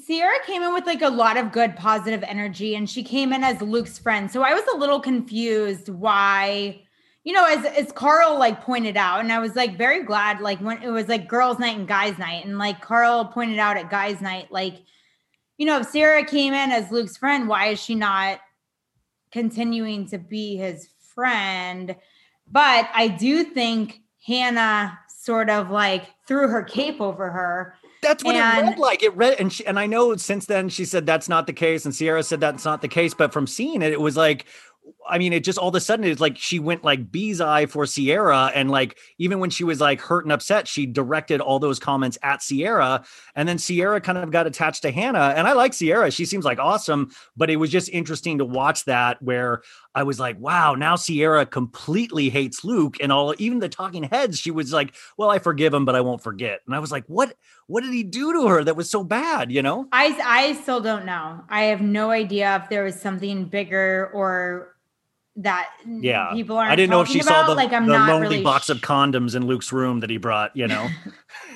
Ciara came in with like a lot of good positive energy and she came in as Luke's friend. So I was a little confused why, you know, as as Carl like pointed out, and I was like very glad like when it was like girls' night and guys' night, and like Carl pointed out at guys' night, like, you know, if Ciara came in as Luke's friend, why is she not continuing to be his friend? But I do think Hannah sort of like threw her cape over her. That's what it And- read like. It read, and she, and I know since then she said that's not the case, and Ciara said that's not the case. But from seeing it, it was like, I mean, it just all of a sudden it's like she went like bee's eye for Ciara, and like even when she was like hurt and upset, she directed all those comments at Ciara, and then Ciara kind of got attached to Hannah. And I like Ciara; she seems like awesome. But it was just interesting to watch that where I was like, wow, now Ciara completely hates Luke, and all even the talking heads, she was like, well, I forgive him, but I won't forget. And I was like, what? What did he do to her that was so bad? You know? I I still don't know. I have no idea if there was something bigger or that Yeah. people aren't I didn't know if she about. saw the, like I'm the not lonely really box sh- of condoms in Luke's room that he brought. You know?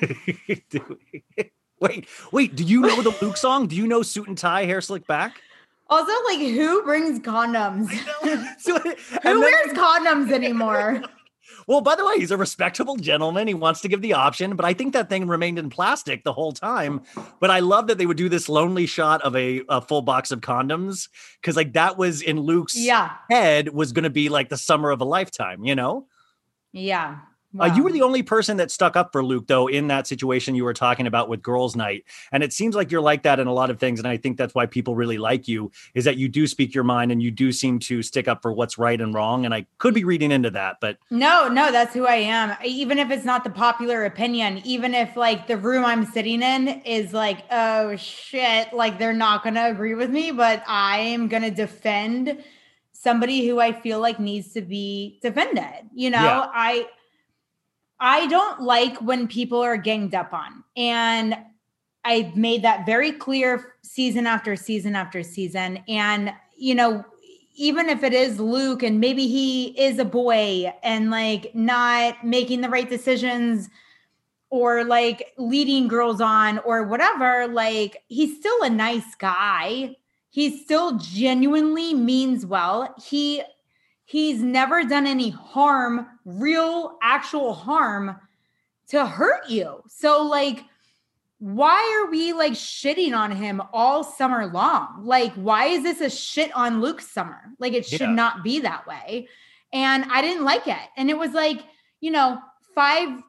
wait, wait. Do you know the Luke song? Do you know "Suit and Tie, Hair Slick Back"? Also, like who brings condoms? Who then- wears condoms anymore? Well, by the way, he's a respectable gentleman. He wants to give the option, but I think that thing remained in plastic the whole time. But I love that they would do this lonely shot of a, a full box of condoms because, like, that was in Luke's yeah, head was going to be like the summer of a lifetime, you know? yeah. Uh, you were the only person that stuck up for Luke, though, in that situation you were talking about with girls' night. And it seems like you're like that in a lot of things. And I think that's why people really like you is that you do speak your mind and you do seem to stick up for what's right and wrong. And I could be reading into that, but No, no, that's who I am. Even if it's not the popular opinion, even if like the room I'm sitting in is like, oh shit, like they're not going to agree with me, but I am going to defend somebody who I feel like needs to be defended. You know, Yeah. I I don't like when people are ganged up on. And I made that very clear season after season after season. And, you know, even if it is Luke and maybe he is a boy and like not making the right decisions or like leading girls on or whatever, like he's still a nice guy. He still genuinely means well. He he's never done any harm, real actual harm to hurt you. So like why are we like shitting on him all summer long? Like, why is this a shit on Luke summer? Like, it should Yeah. not be that way. And I didn't like it. And it was like, you know, five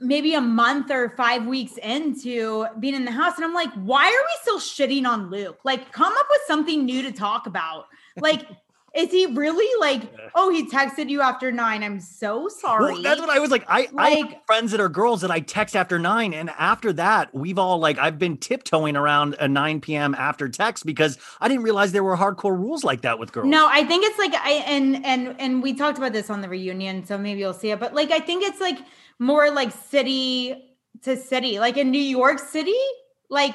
maybe a month or five weeks into being in the house. And I'm like, why are we still shitting on Luke? Like, come up with something new to talk about. Like, is he really like, oh, he texted you after nine? I'm so sorry. Well, that's what I was like. I, I have Like- friends that are girls that I text after nine, and after that, we've all like I've been tiptoeing around a nine p.m. after text because I didn't realize there were hardcore rules like that with girls. No, I think it's like I and and and we talked about this on the reunion, so maybe you'll see it. But like I think it's like more like city to city. Like in New York City, like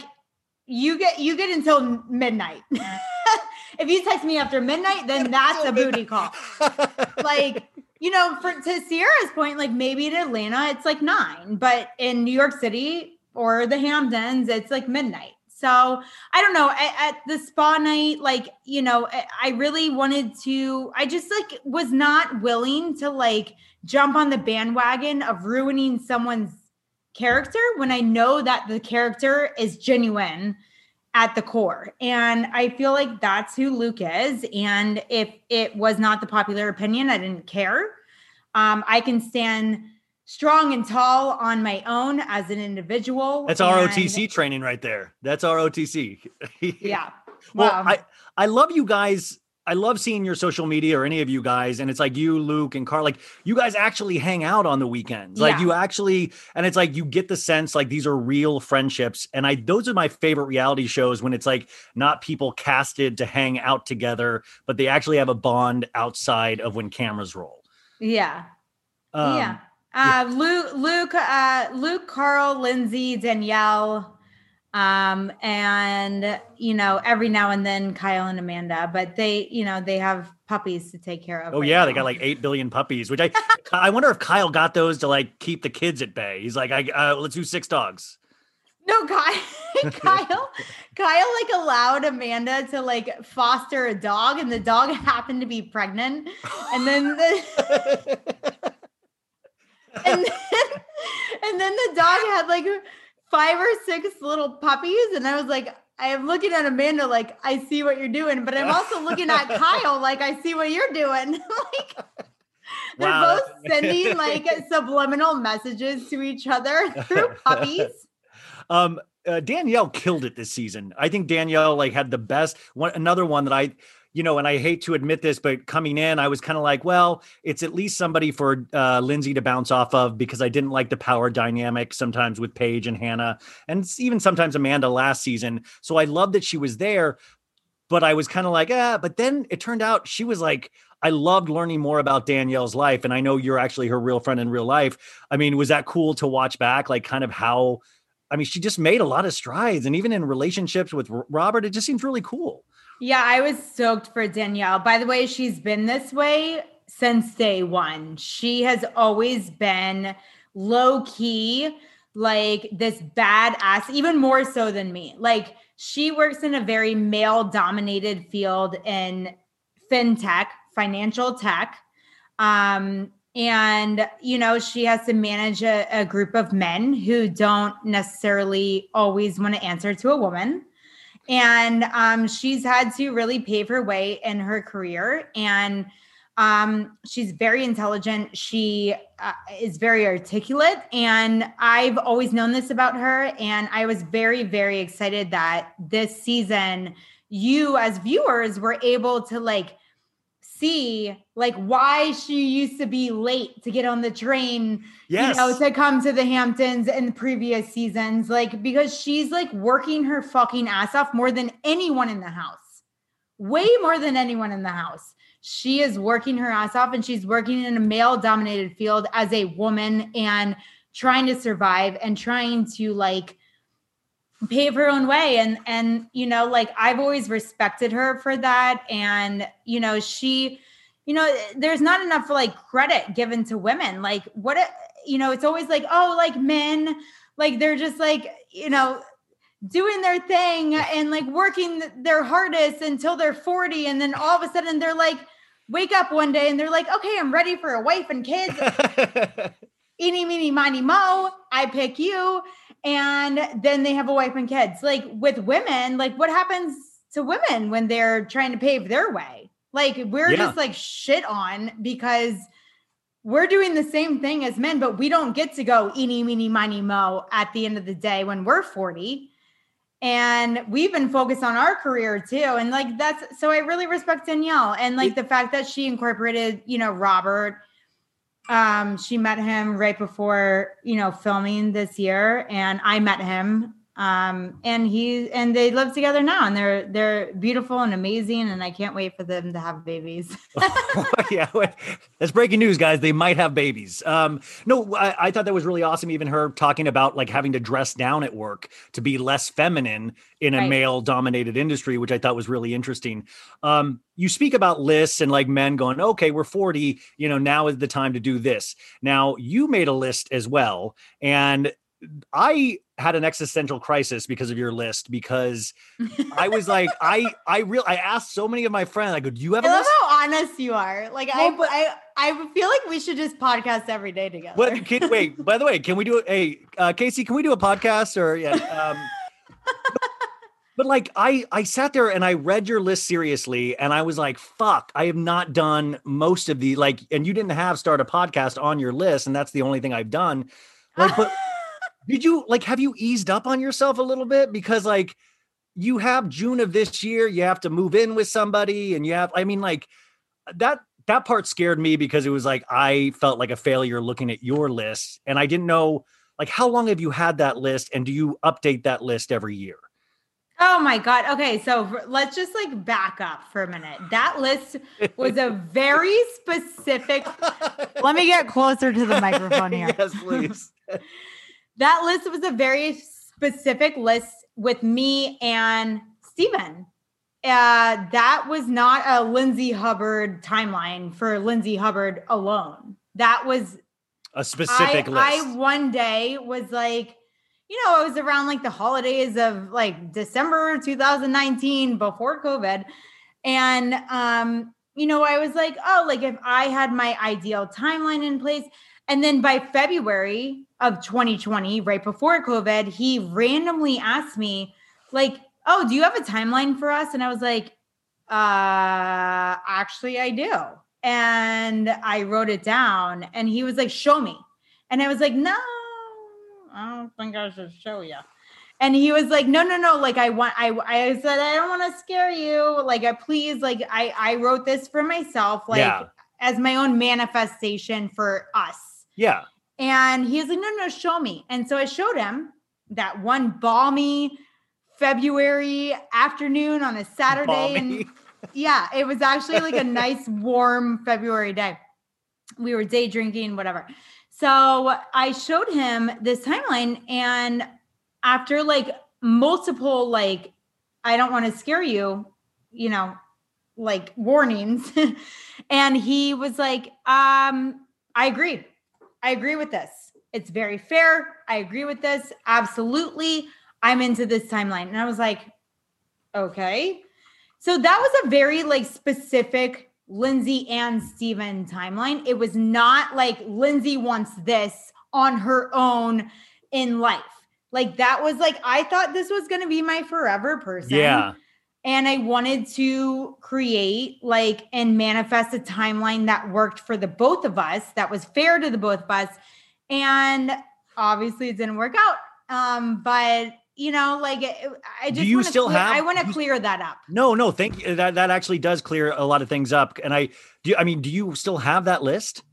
you get you get until midnight. if you text me after midnight, then that's a booty call. like you know, for to Ciara's point, like maybe in Atlanta it's like nine, but in New York City or the Hamptons, it's like midnight. So I don't know. At, at the spa night, like you know, I, I really wanted to. I just like was not willing to like jump on the bandwagon of ruining someone's character when I know that the character is genuine at the core. And I feel like that's who Luke is. And if it was not the popular opinion, I didn't care. Um, I can stand strong and tall on my own as an individual. That's and- ROTC training right there. That's ROTC. Yeah. Well, Wow. I I love you guys. I love seeing your social media or any of you guys, and it's like you, Luke, and Carl. Like you guys actually hang out on the weekends. Like Yeah. you actually, and it's like you get the sense like these are real friendships. And I those are my favorite reality shows when it's like not people casted to hang out together, but they actually have a bond outside of when cameras roll. yeah. Um, yeah. Uh, Luke, Luke, uh, Luke, Carl, Lindsay, Danielle, um, and you know, every now and then Kyle and Amanda, but they, you know, they have puppies to take care of. Oh right yeah, they got like eight billion puppies, which I I wonder if Kyle got those to like keep the kids at bay. He's like, I uh, let's do six dogs. no Kyle, Kyle, Kyle like allowed Amanda to like foster a dog, and the dog happened to be pregnant, and then the. and then, and then the dog had like five or six little puppies, and I was like, I am looking at Amanda like I see what you're doing, but I'm also looking at Kyle like I see what you're doing. like they're Wow. both sending like subliminal messages to each other through puppies. Um, uh, Danielle killed it this season. I think Danielle like had the best one. Another one that I, you know, and I hate to admit this, but coming in, I was kind of like, well, it's at least somebody for uh, Lindsay to bounce off of because I didn't like the power dynamic sometimes with Paige and Hannah, and even sometimes Amanda last season. So I love that she was there, but I was kind of like, ah. But then it turned out she was like. I loved learning more about Danielle's life, and I know you're actually her real friend in real life. I mean, was that cool to watch back? Like, kind of how I mean, she just made a lot of strides, and even in relationships with Robert, it just seems really cool. Yeah, I was stoked for Danielle. By the way, she's been this way since day one. She has always been low key, like this badass, even more so than me. Like she works in a very male dominated field in fintech, financial tech. Um, and you know, she has to manage a, a group of men who don't necessarily always want to answer to a woman and um, she's had to really pave her way in her career. And um, she's very intelligent. She uh, is very articulate. And i've always known this about her. And i was very very excited that this season you as viewers were able to like see like why she used to be late to get on the train Yes. you know, to come to the Hamptons in the previous seasons, like because she's like working her fucking ass off more than anyone in the house, way more than anyone in the house. She is working her ass off and she's working in a male dominated field as a woman and trying to survive and trying to like pave her own way. And and you know like I've always respected her for that. And you know she you know there's not enough like credit given to women. Like what you know it's always like oh like men like they're just like you know doing their thing and like working their hardest until they're 40 and then all of a sudden they're like wake up one day and they're like okay i'm ready for a wife and kids eeny, meeny, miny, mo, I pick you. And then they have a wife and kids. Like with women, like what happens to women when they're trying to pave their way? Like we're Yeah. just like shit on because we're doing the same thing as men, but we don't get to go eeny, meeny, miny, mo at the end of the day when we're 40. And we've been focused on our career too. And like that's so I really respect Danielle and like the fact that she incorporated, you know, Robert. Um, she met him right before, you know, filming this year, and I met him. Um, and he and they live together now, and they're they're beautiful and amazing, and I can't wait for them to have babies. yeah, that's breaking news, guys. They might have babies. Um, no, I, I thought that was really awesome. Even her talking about like having to dress down at work to be less feminine in a Right. male-dominated industry, which I thought was really interesting. Um, you speak about lists and like men going, "Okay, we're forty. You know, now is the time to do this." Now, you made a list as well, and I had an existential crisis because of your list because I was like, I I real I asked so many of my friends, I go, "Do you have I a love list?" how honest you are. Like Well, but- I, I, I feel like we should just podcast every day together. What? Can, wait. By the way, can we do? Hey, uh, Casey, can we do a podcast or yeah? Um, but like, I I sat there and I read your list seriously, and I was like, "Fuck, I have not done most of the like." And you didn't have start a podcast on your list, and that's the only thing I've done. Like, but did you like? Have you eased up on yourself a little bit because like you have June of this year, you have to move in with somebody, and you have. I mean, like that that part scared me because it was like I felt like a failure looking at your list and I didn't know like how long have you had that list and do you update that list every year? Oh my god. Okay, so let's just like back up for a minute. That list was a very specific. Let me get closer to the microphone here. yes, please. That list was a very specific list with me and Stephen. Uh, that was not a Lindsay Hubbard timeline for Lindsay Hubbard alone. That was a specific I, list. I one day was like, you know, it was around like the holidays of like December 2019 before COVID. And um, you know, I was like, oh, like if I had my ideal timeline in place. And then by February of 2020, right before COVID, he randomly asked me, like, oh, do you have a timeline for us? And I was like, uh, actually, I do. And I wrote it down and he was like, show me. And I was like, no, I don't think I should show you. And he was like, no, no, no. Like I want, I, I said, I don't want to scare you. Like I please, like I, I wrote this for myself, like Yeah. as my own manifestation for us. Yeah. And he was like, no, no, show me. And so I showed him that one balmy February afternoon on a Saturday. Balmy. And yeah, it was actually like a nice warm February day. We were day drinking, whatever. So I showed him this timeline. And after like multiple, like, I don't want to scare you, you know, like warnings. and he was like, um, I agree. I agree with this. It's very fair. I agree with this. Absolutely. I'm into this timeline. And I was like, okay. So that was a very like specific Lindsay and Stephen timeline. It was not like Lindsay wants this on her own in life. Like that was like I thought this was going to be my forever person Yeah. And I wanted to create like and manifest a timeline that worked for the both of us, that was fair to the both of us. And obviously it didn't work out. Um, but you know, like it- I Do just you still clear- have- I want to clear that up. No, no, thank you. That that actually does clear a lot of things up. And I do I mean, do you still have that list?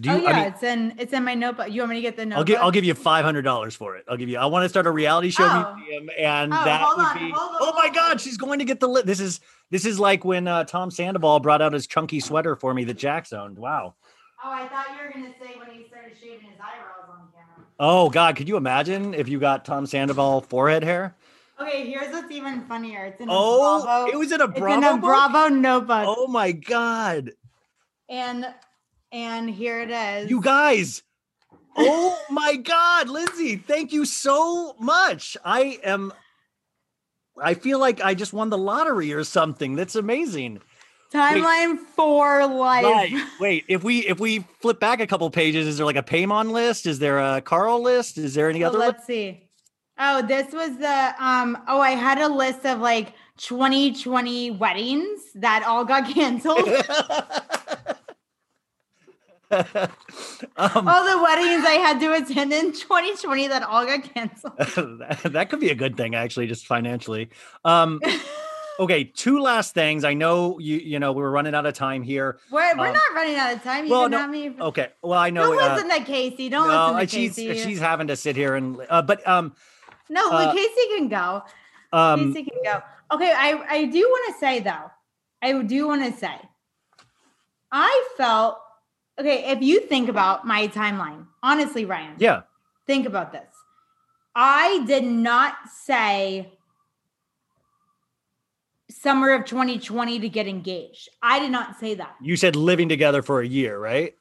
Do you oh yeah, I mean, it's in it's in my notebook. You want me to get the notebook? I'll give I'll give you five hundred dollars for it. I'll give you. I want to start a reality show Oh. museum, and Oh, that would on, be. hold on, oh my hold God, on. she's going to get the lit. This is this is like when uh, Tom Sandoval brought out his chunky sweater for me that Jax owned. Wow. Oh, I thought you were gonna say when he started shaving his eyebrows on camera. Oh God, could you imagine if you got Tom Sandoval forehead hair? Okay, here's what's even funnier. It's in a Oh, Bravo. it was in a it's in a? Bravo notebook. Oh my God, And and here it is. you guys. Oh my God, Lindsay, thank you so much. I am. I feel like I just won the lottery or something. That's amazing. Timeline for life. Right. Wait, if we if we flip back a couple pages, is there like a Paymon list? Is there a Carl list? Is there any other let's see. Oh, this was the um oh I had a list of like 2020 weddings that all got canceled. um, All the weddings I had to attend in 2020 that all got canceled. that, that could be a good thing, actually, just financially. Um, okay, two last things. I know you. You know, we're running out of time here. We're, we're Um, not running out of time. You well, no, me. Okay. Well, I know. Don't uh, listen to Casey. Don't no, listen to she's Casey. she's having to sit here and. Uh, but um no, uh, Casey can go. um Casey can go. Okay, I I do want to say though, I do want to say, I felt okay. If you think about my timeline, honestly, Ryan, yeah. think about this. I did not say summer of 2020 to get engaged. I did not say that. You said living together for a year, right?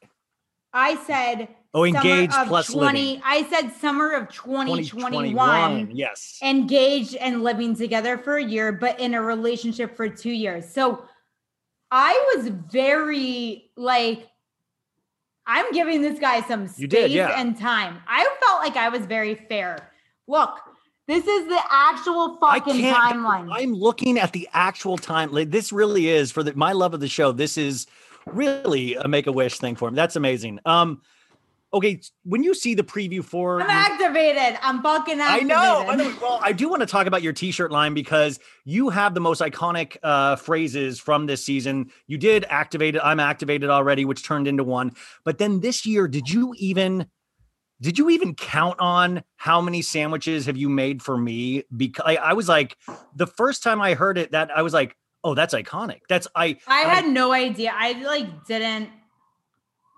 I said Oh, engaged plus 20 living. I said summer of 2021. 2021, Yes. engaged and living together for a year, but in a relationship for two years. So I was very like, I'm giving this guy some space did, yeah. and time. I felt like I was very fair. Look, this is the actual fucking timeline. I'm looking at the actual time. Like this really is for the, my love of the show. This is really a make a wish thing for him. That's amazing. Um, okay, when you see the preview for, I'm activated. I'm fucking I activated. I know. Well, I do want to talk about your T-shirt line because you have the most iconic uh, phrases from this season. You did activate it. I'm activated already, which turned into one. But then this year, did you even? Did you even count on how many sandwiches have you made for me? Because I, I was like, the first time I heard it, that I was like, oh, that's iconic. That's I. I had no idea. I like didn't.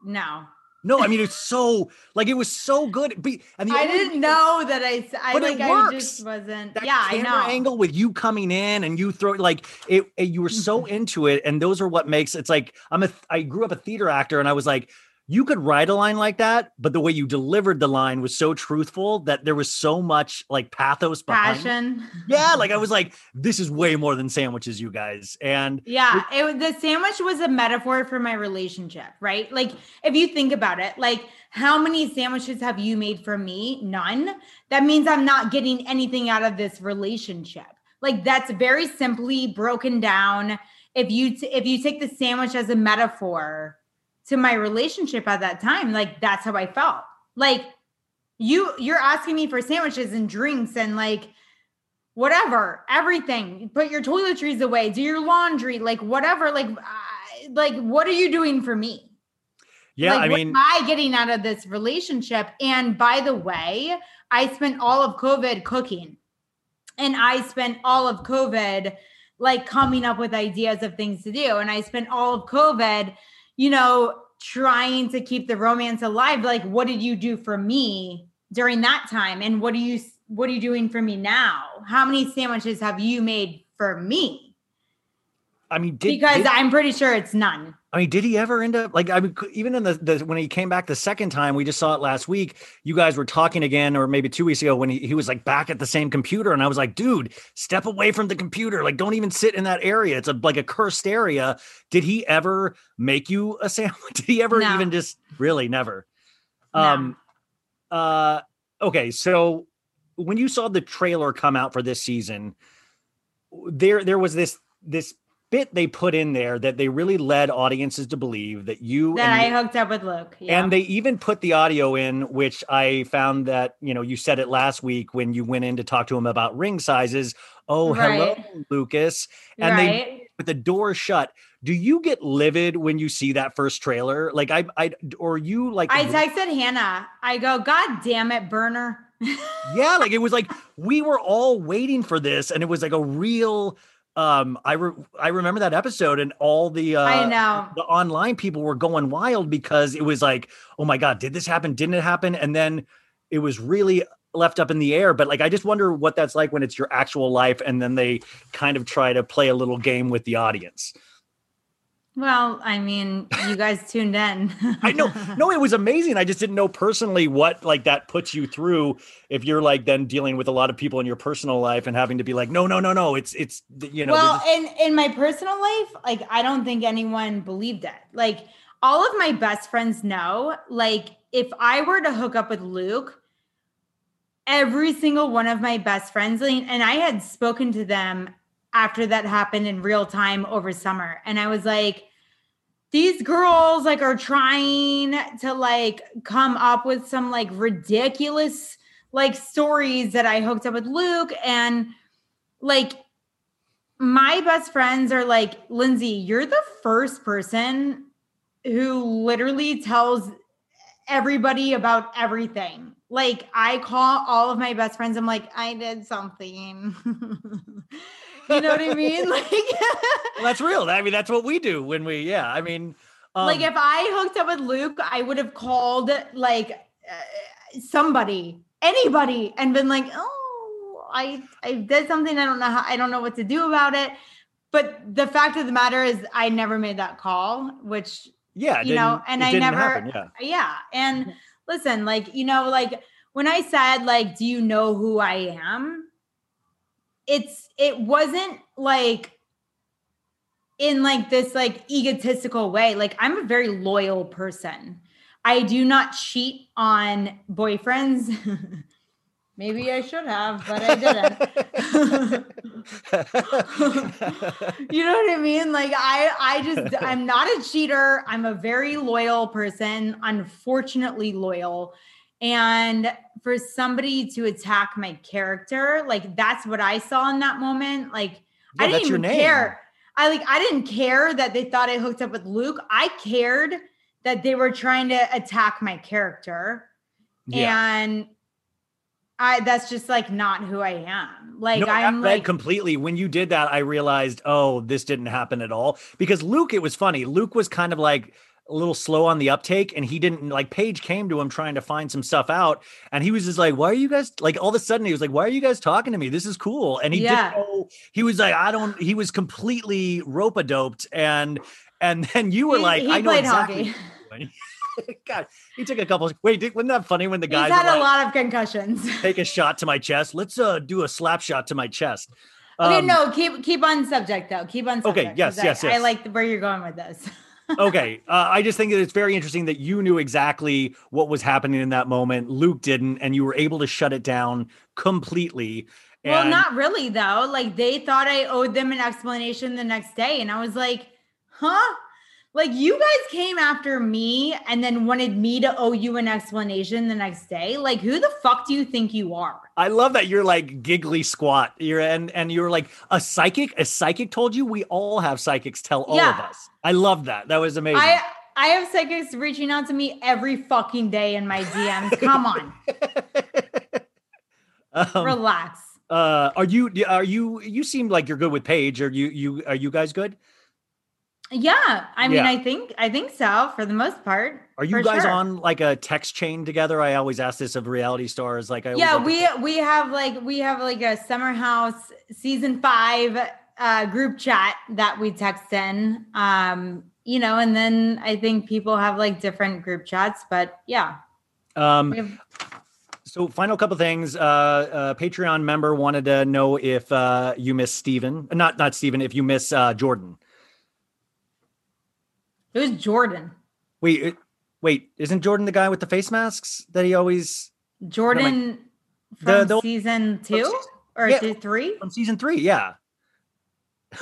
No, no. I mean, it's so like it was so good. Be- And I didn't know that I. But it like. I works. just wasn't. that yeah, I know. angle with you coming in and you throw like it, it- you were so into it and those are what makes it's like i'm a i grew up a theater actor and i was like you could write a line like that but the way you delivered the line was so truthful that there was so much like pathos behind it. Passion. yeah like i was like this is way more than sandwiches you guys and Yeah, it was- the sandwich was a metaphor for my relationship, right? Like if you think about it, like how many sandwiches have you made for me? None. That means I'm not getting anything out of this relationship. Like that's very simply broken down. If you t- if you take the sandwich as a metaphor to my relationship at that time, like that's how I felt. Like you you're asking me for sandwiches and drinks and like whatever, everything. Put your toiletries away, do your laundry, like whatever. Like, I like what are you doing for me? yeah like, i what mean am I getting out of this relationship? And by the way, I spent all of COVID cooking, and I spent all of COVID like coming up with ideas of things to do, and I spent all of COVID, you know, trying to keep the romance alive. Like, what did you do for me during that time? And what are you what are you doing for me now? How many sandwiches have you made for me? i mean did, because did- I'm pretty sure it's none. I mean, did he ever end up like I mean, even in the, the when he came back the second time, we just saw it last week. You guys were talking again, or maybe two weeks ago when he, he was like back at the same computer, and I was like, dude, step away from the computer. Like, don't even sit in that area. It's a like a cursed area. Did he ever make you a sandwich? Did he ever No. even just really never? No. Um uh okay, so when you saw the trailer come out for this season, there there was this this bit they put in there that they really led audiences to believe that you That and I hooked up with Luke. Yeah. and they even put the audio in, which I found that, you know, you said it last week when you went in to talk to him about ring sizes. Oh, hello, Lucas. And right. they with the door shut. Do you get livid when you see that first trailer? Like I I or you like I texted Hannah. I go, God damn it, Berner. yeah, like it was like we were all waiting for this, and it was like a real um I re- I remember that episode and all the uh I know. the online people were going wild because it was like, oh my God, did this happen? Didn't it happen? And then it was really left up in the air. But like, I just wonder what that's like when it's your actual life and then they kind of try to play a little game with the audience. Well, I mean, you guys tuned in. I know, no, it was amazing. I just didn't know personally what like that puts you through if you're like then dealing with a lot of people in your personal life and having to be like, no, no, no, no, it's it's you know, well, this in in my personal life, like I don't think anyone believed it. Like all of my best friends know, like if I were to hook up with Luke, every single one of my best friends, and I had spoken to them after that happened in real time over summer, and I was like, these girls like are trying to like come up with some like ridiculous like stories that I hooked up with Luke and like my best friends are like Lindsay, you're the first person who literally tells everybody about everything. Like I call all of my best friends. I'm like, I did something. you know what I mean? Like, Well, that's real. I mean, that's what we do when we, yeah. I mean, um, like if I hooked up with Luke, I would have called like uh, somebody, anybody, and been like, oh, I I did something. I don't know how. I don't know what to do about it. But the fact of the matter is, I never made that call, which yeah, you know, and I never, happen, yeah. yeah. And listen, like, you know, like when I said, like, do you know who I am? It's, it wasn't like in like this like egotistical way. Like, I'm a very loyal person. I do not cheat on boyfriends. Maybe I should have, but I didn't. you know what I mean? Like I I just I'm not a cheater. I'm a very loyal person, unfortunately loyal. And for somebody to attack my character, like that's what I saw in that moment. Like I didn't even care. I like I didn't care that they thought I hooked up with Luke. I cared that they were trying to attack my character. Yeah. And I that's just like not who I am. Like no, I'm like completely. When you did that, I realized, oh, this didn't happen at all. Because Luke, it was funny. Luke was kind of like a little slow on the uptake, and he didn't like. Paige came to him trying to find some stuff out, and he was just like, "Why are you guys like?" All of a sudden, he was like, "Why are you guys talking to me? This is cool." And he Yeah. didn't know. He was like, "I don't." He was completely rope a doped, and and then you were He- like, he "I know exactly." hockey. what you're doing." God, he took a couple. Wait, wasn't that funny when the he's guys had were a like, lot of concussions. take a shot to my chest? Let's uh do a slap shot to my chest. okay, Um, no, keep keep on subject though. Keep on Okay, subject. yes, 'cause I- yes, I yes. like where you're going with this. okay. Uh, I just think that it's very interesting that you knew exactly what was happening in that moment. Luke didn't, and you were able to shut it down completely. well, not really though. Like they thought I owed them an explanation the next day, and I was like, huh? Like you guys came after me and then wanted me to owe you an explanation the next day. Like who the fuck do you think you are? I love that you're like giggly squat. You're and and you're like a psychic. A psychic told you. We all have psychics tell all of us. I love that. That was amazing. I I have psychics reaching out to me every fucking day in my DMs. Come on, Um, relax. uh, are you? Are you? You seem like you're good with Paige. Are you? You are you guys good? Yeah, I mean, Yeah. I think I think so for the most part. Are you guys sure. on like a text chain together? I always ask this of reality stars. Like I Yeah, like to- we we have like we have like a summer house season five uh group chat that we text in. Um, you know, and then I think people have like different group chats, but yeah. um have, So, final couple things. Uh, uh, Patreon member wanted to know if uh, you miss Stephen. Not not Stephen, if you miss uh, Jordan. Who's Jordan? Wait, it- wait, isn't Jordan the guy with the face masks that he always Jordan The- from the- season two season- or yeah. three? from season three? Yeah.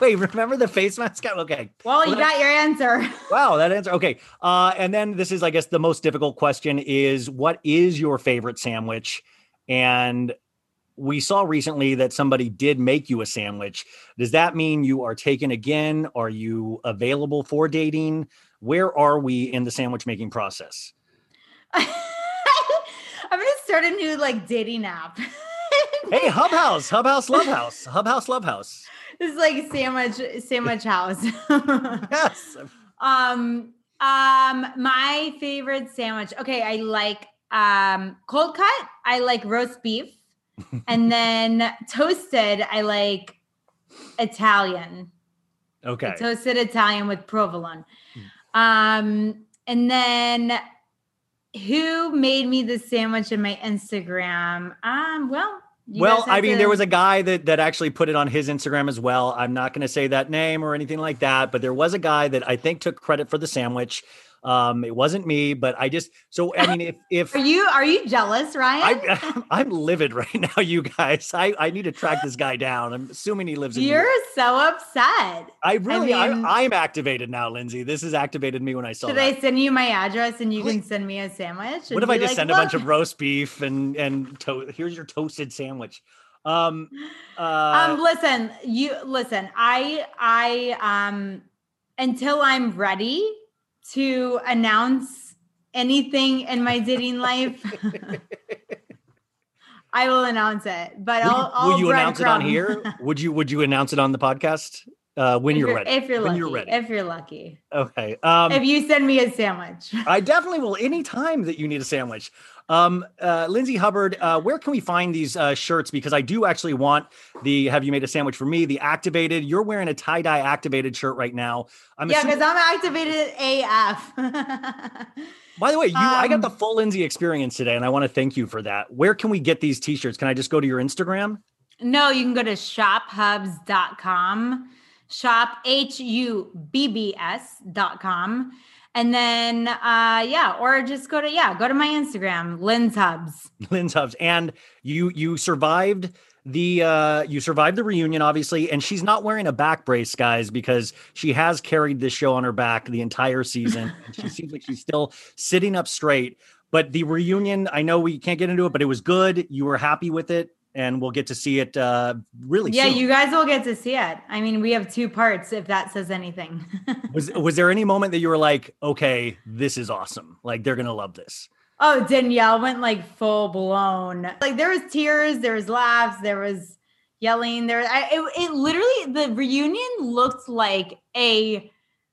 wait, remember the face mask guy? Okay. Well, you Well, got your answer. Wow, that answer. Okay. Uh, and then this is, I guess, the most difficult question is what is your favorite sandwich? And we saw recently that somebody did make you a sandwich. Does that mean you are taken again? Are you available for dating? Where are we in the sandwich making process? I'm gonna start a new like dating app. Hey, Hubb House, Hubb House, Love House, Hubb House, Love House. It's like sandwich sandwich house. Yes. um um my favorite sandwich. Okay, I like um cold cut. I like roast beef. And then toasted, I like Italian. Okay. Toasted Italian with provolone. Um and then who made me the sandwich in my Instagram? Um well, you well, I mean, to- there was a guy that that actually put it on his Instagram as well. I'm not going to say that name or anything like that, but there was a guy that I think took credit for the sandwich. Um, it wasn't me, but I just so I mean, if if Are you are you jealous, Ryan? I, I'm livid right now, you guys. I, I need to track this guy down. I'm assuming he lives in. You're so upset. I really, I mean- I, am activated now, Lindsay. This has activated me when I saw Should that. I send you my address and you can send me a sandwich? what if I just like, send a bunch of roast beef and and to- here's your toasted sandwich? Um, uh, um listen you listen i i um until i'm ready to announce anything in my dating life i will announce it but will i'll, I'll will you announce it on here? Would you would you announce it on the podcast uh, when if you're, ready? if you're when lucky you're ready. if you're lucky okay. Um, if you send me a sandwich I definitely will anytime that you need a sandwich. Um, uh, Lindsay Hubbard, uh, where can we find these uh, shirts? Because I do actually want the Have You Made a Sandwich for Me, the activated. You're wearing a tie dye activated shirt right now. I'm yeah assuming, because i'm activated af by the way, you I got um, the full Lindsay experience today, and I want to thank you for that. Where can we get these t shirts? Can I just go to your Instagram? No, you can go to shophubbs.com, shop H U B B S.com. And then, uh, yeah, or just go to, yeah, go to my Instagram, Lynn's Hubs. Lynn's Hubs. And you you survived the uh you survived the reunion obviously and she's not wearing a back brace guys because she has carried this show on her back the entire season she seems like she's still sitting up straight but the reunion i know we can't get into it but it was good you were happy with it and we'll get to see it uh really Yeah, soon. you guys will get to see it. I mean, we have two parts if that says anything. was was there any moment that you were like okay this is awesome like they're gonna love this oh, Danielle went like full blown. Like there was tears, there was laughs, there was yelling. There, I, it, it literally the reunion looked like a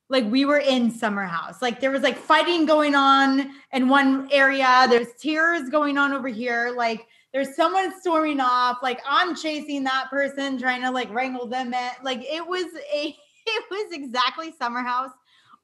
like we were in summer house. Like there was like fighting going on in one area. There's tears going on over here. Like there's someone storming off. Like I'm chasing that person, trying to like wrangle them in. Like it was a it was exactly summer house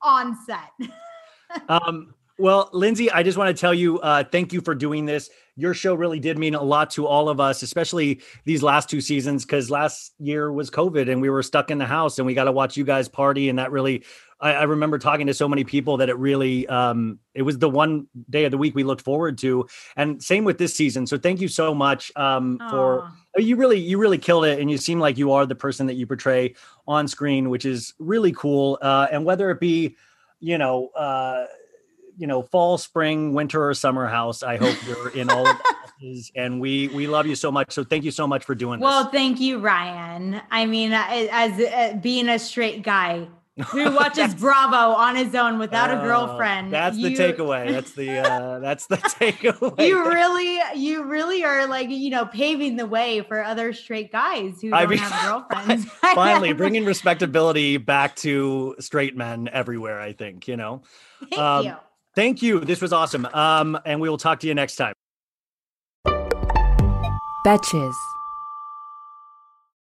on set. um well lindsay i just want to tell you uh thank you for doing this your show really did mean a lot to all of us especially these last two seasons because last year was covid and we were stuck in the house and we got to watch you guys party and that really I, I remember talking to so many people that it really um it was the one day of the week we looked forward to. And same with this season. So thank you so much um for you really you really killed it and you seem like you are the person that you portray on screen which is really cool. Uh and whether it be you know uh you know fall spring winter or summer house i hope you're in all of the and we we love you so much. So thank you so much for doing Well, this. Well thank you, Ryan. I mean, uh, as uh, being a straight guy who watches Bravo on his own without a Uh, girlfriend. that's the takeaway that's the uh that's the takeaway You really, you really are like you know paving the way for other straight guys who I don't mean, have girlfriends. finally bringing respectability back to straight men everywhere i think you know Thank um, you. thank you this was awesome um and we will talk to you next time Betches.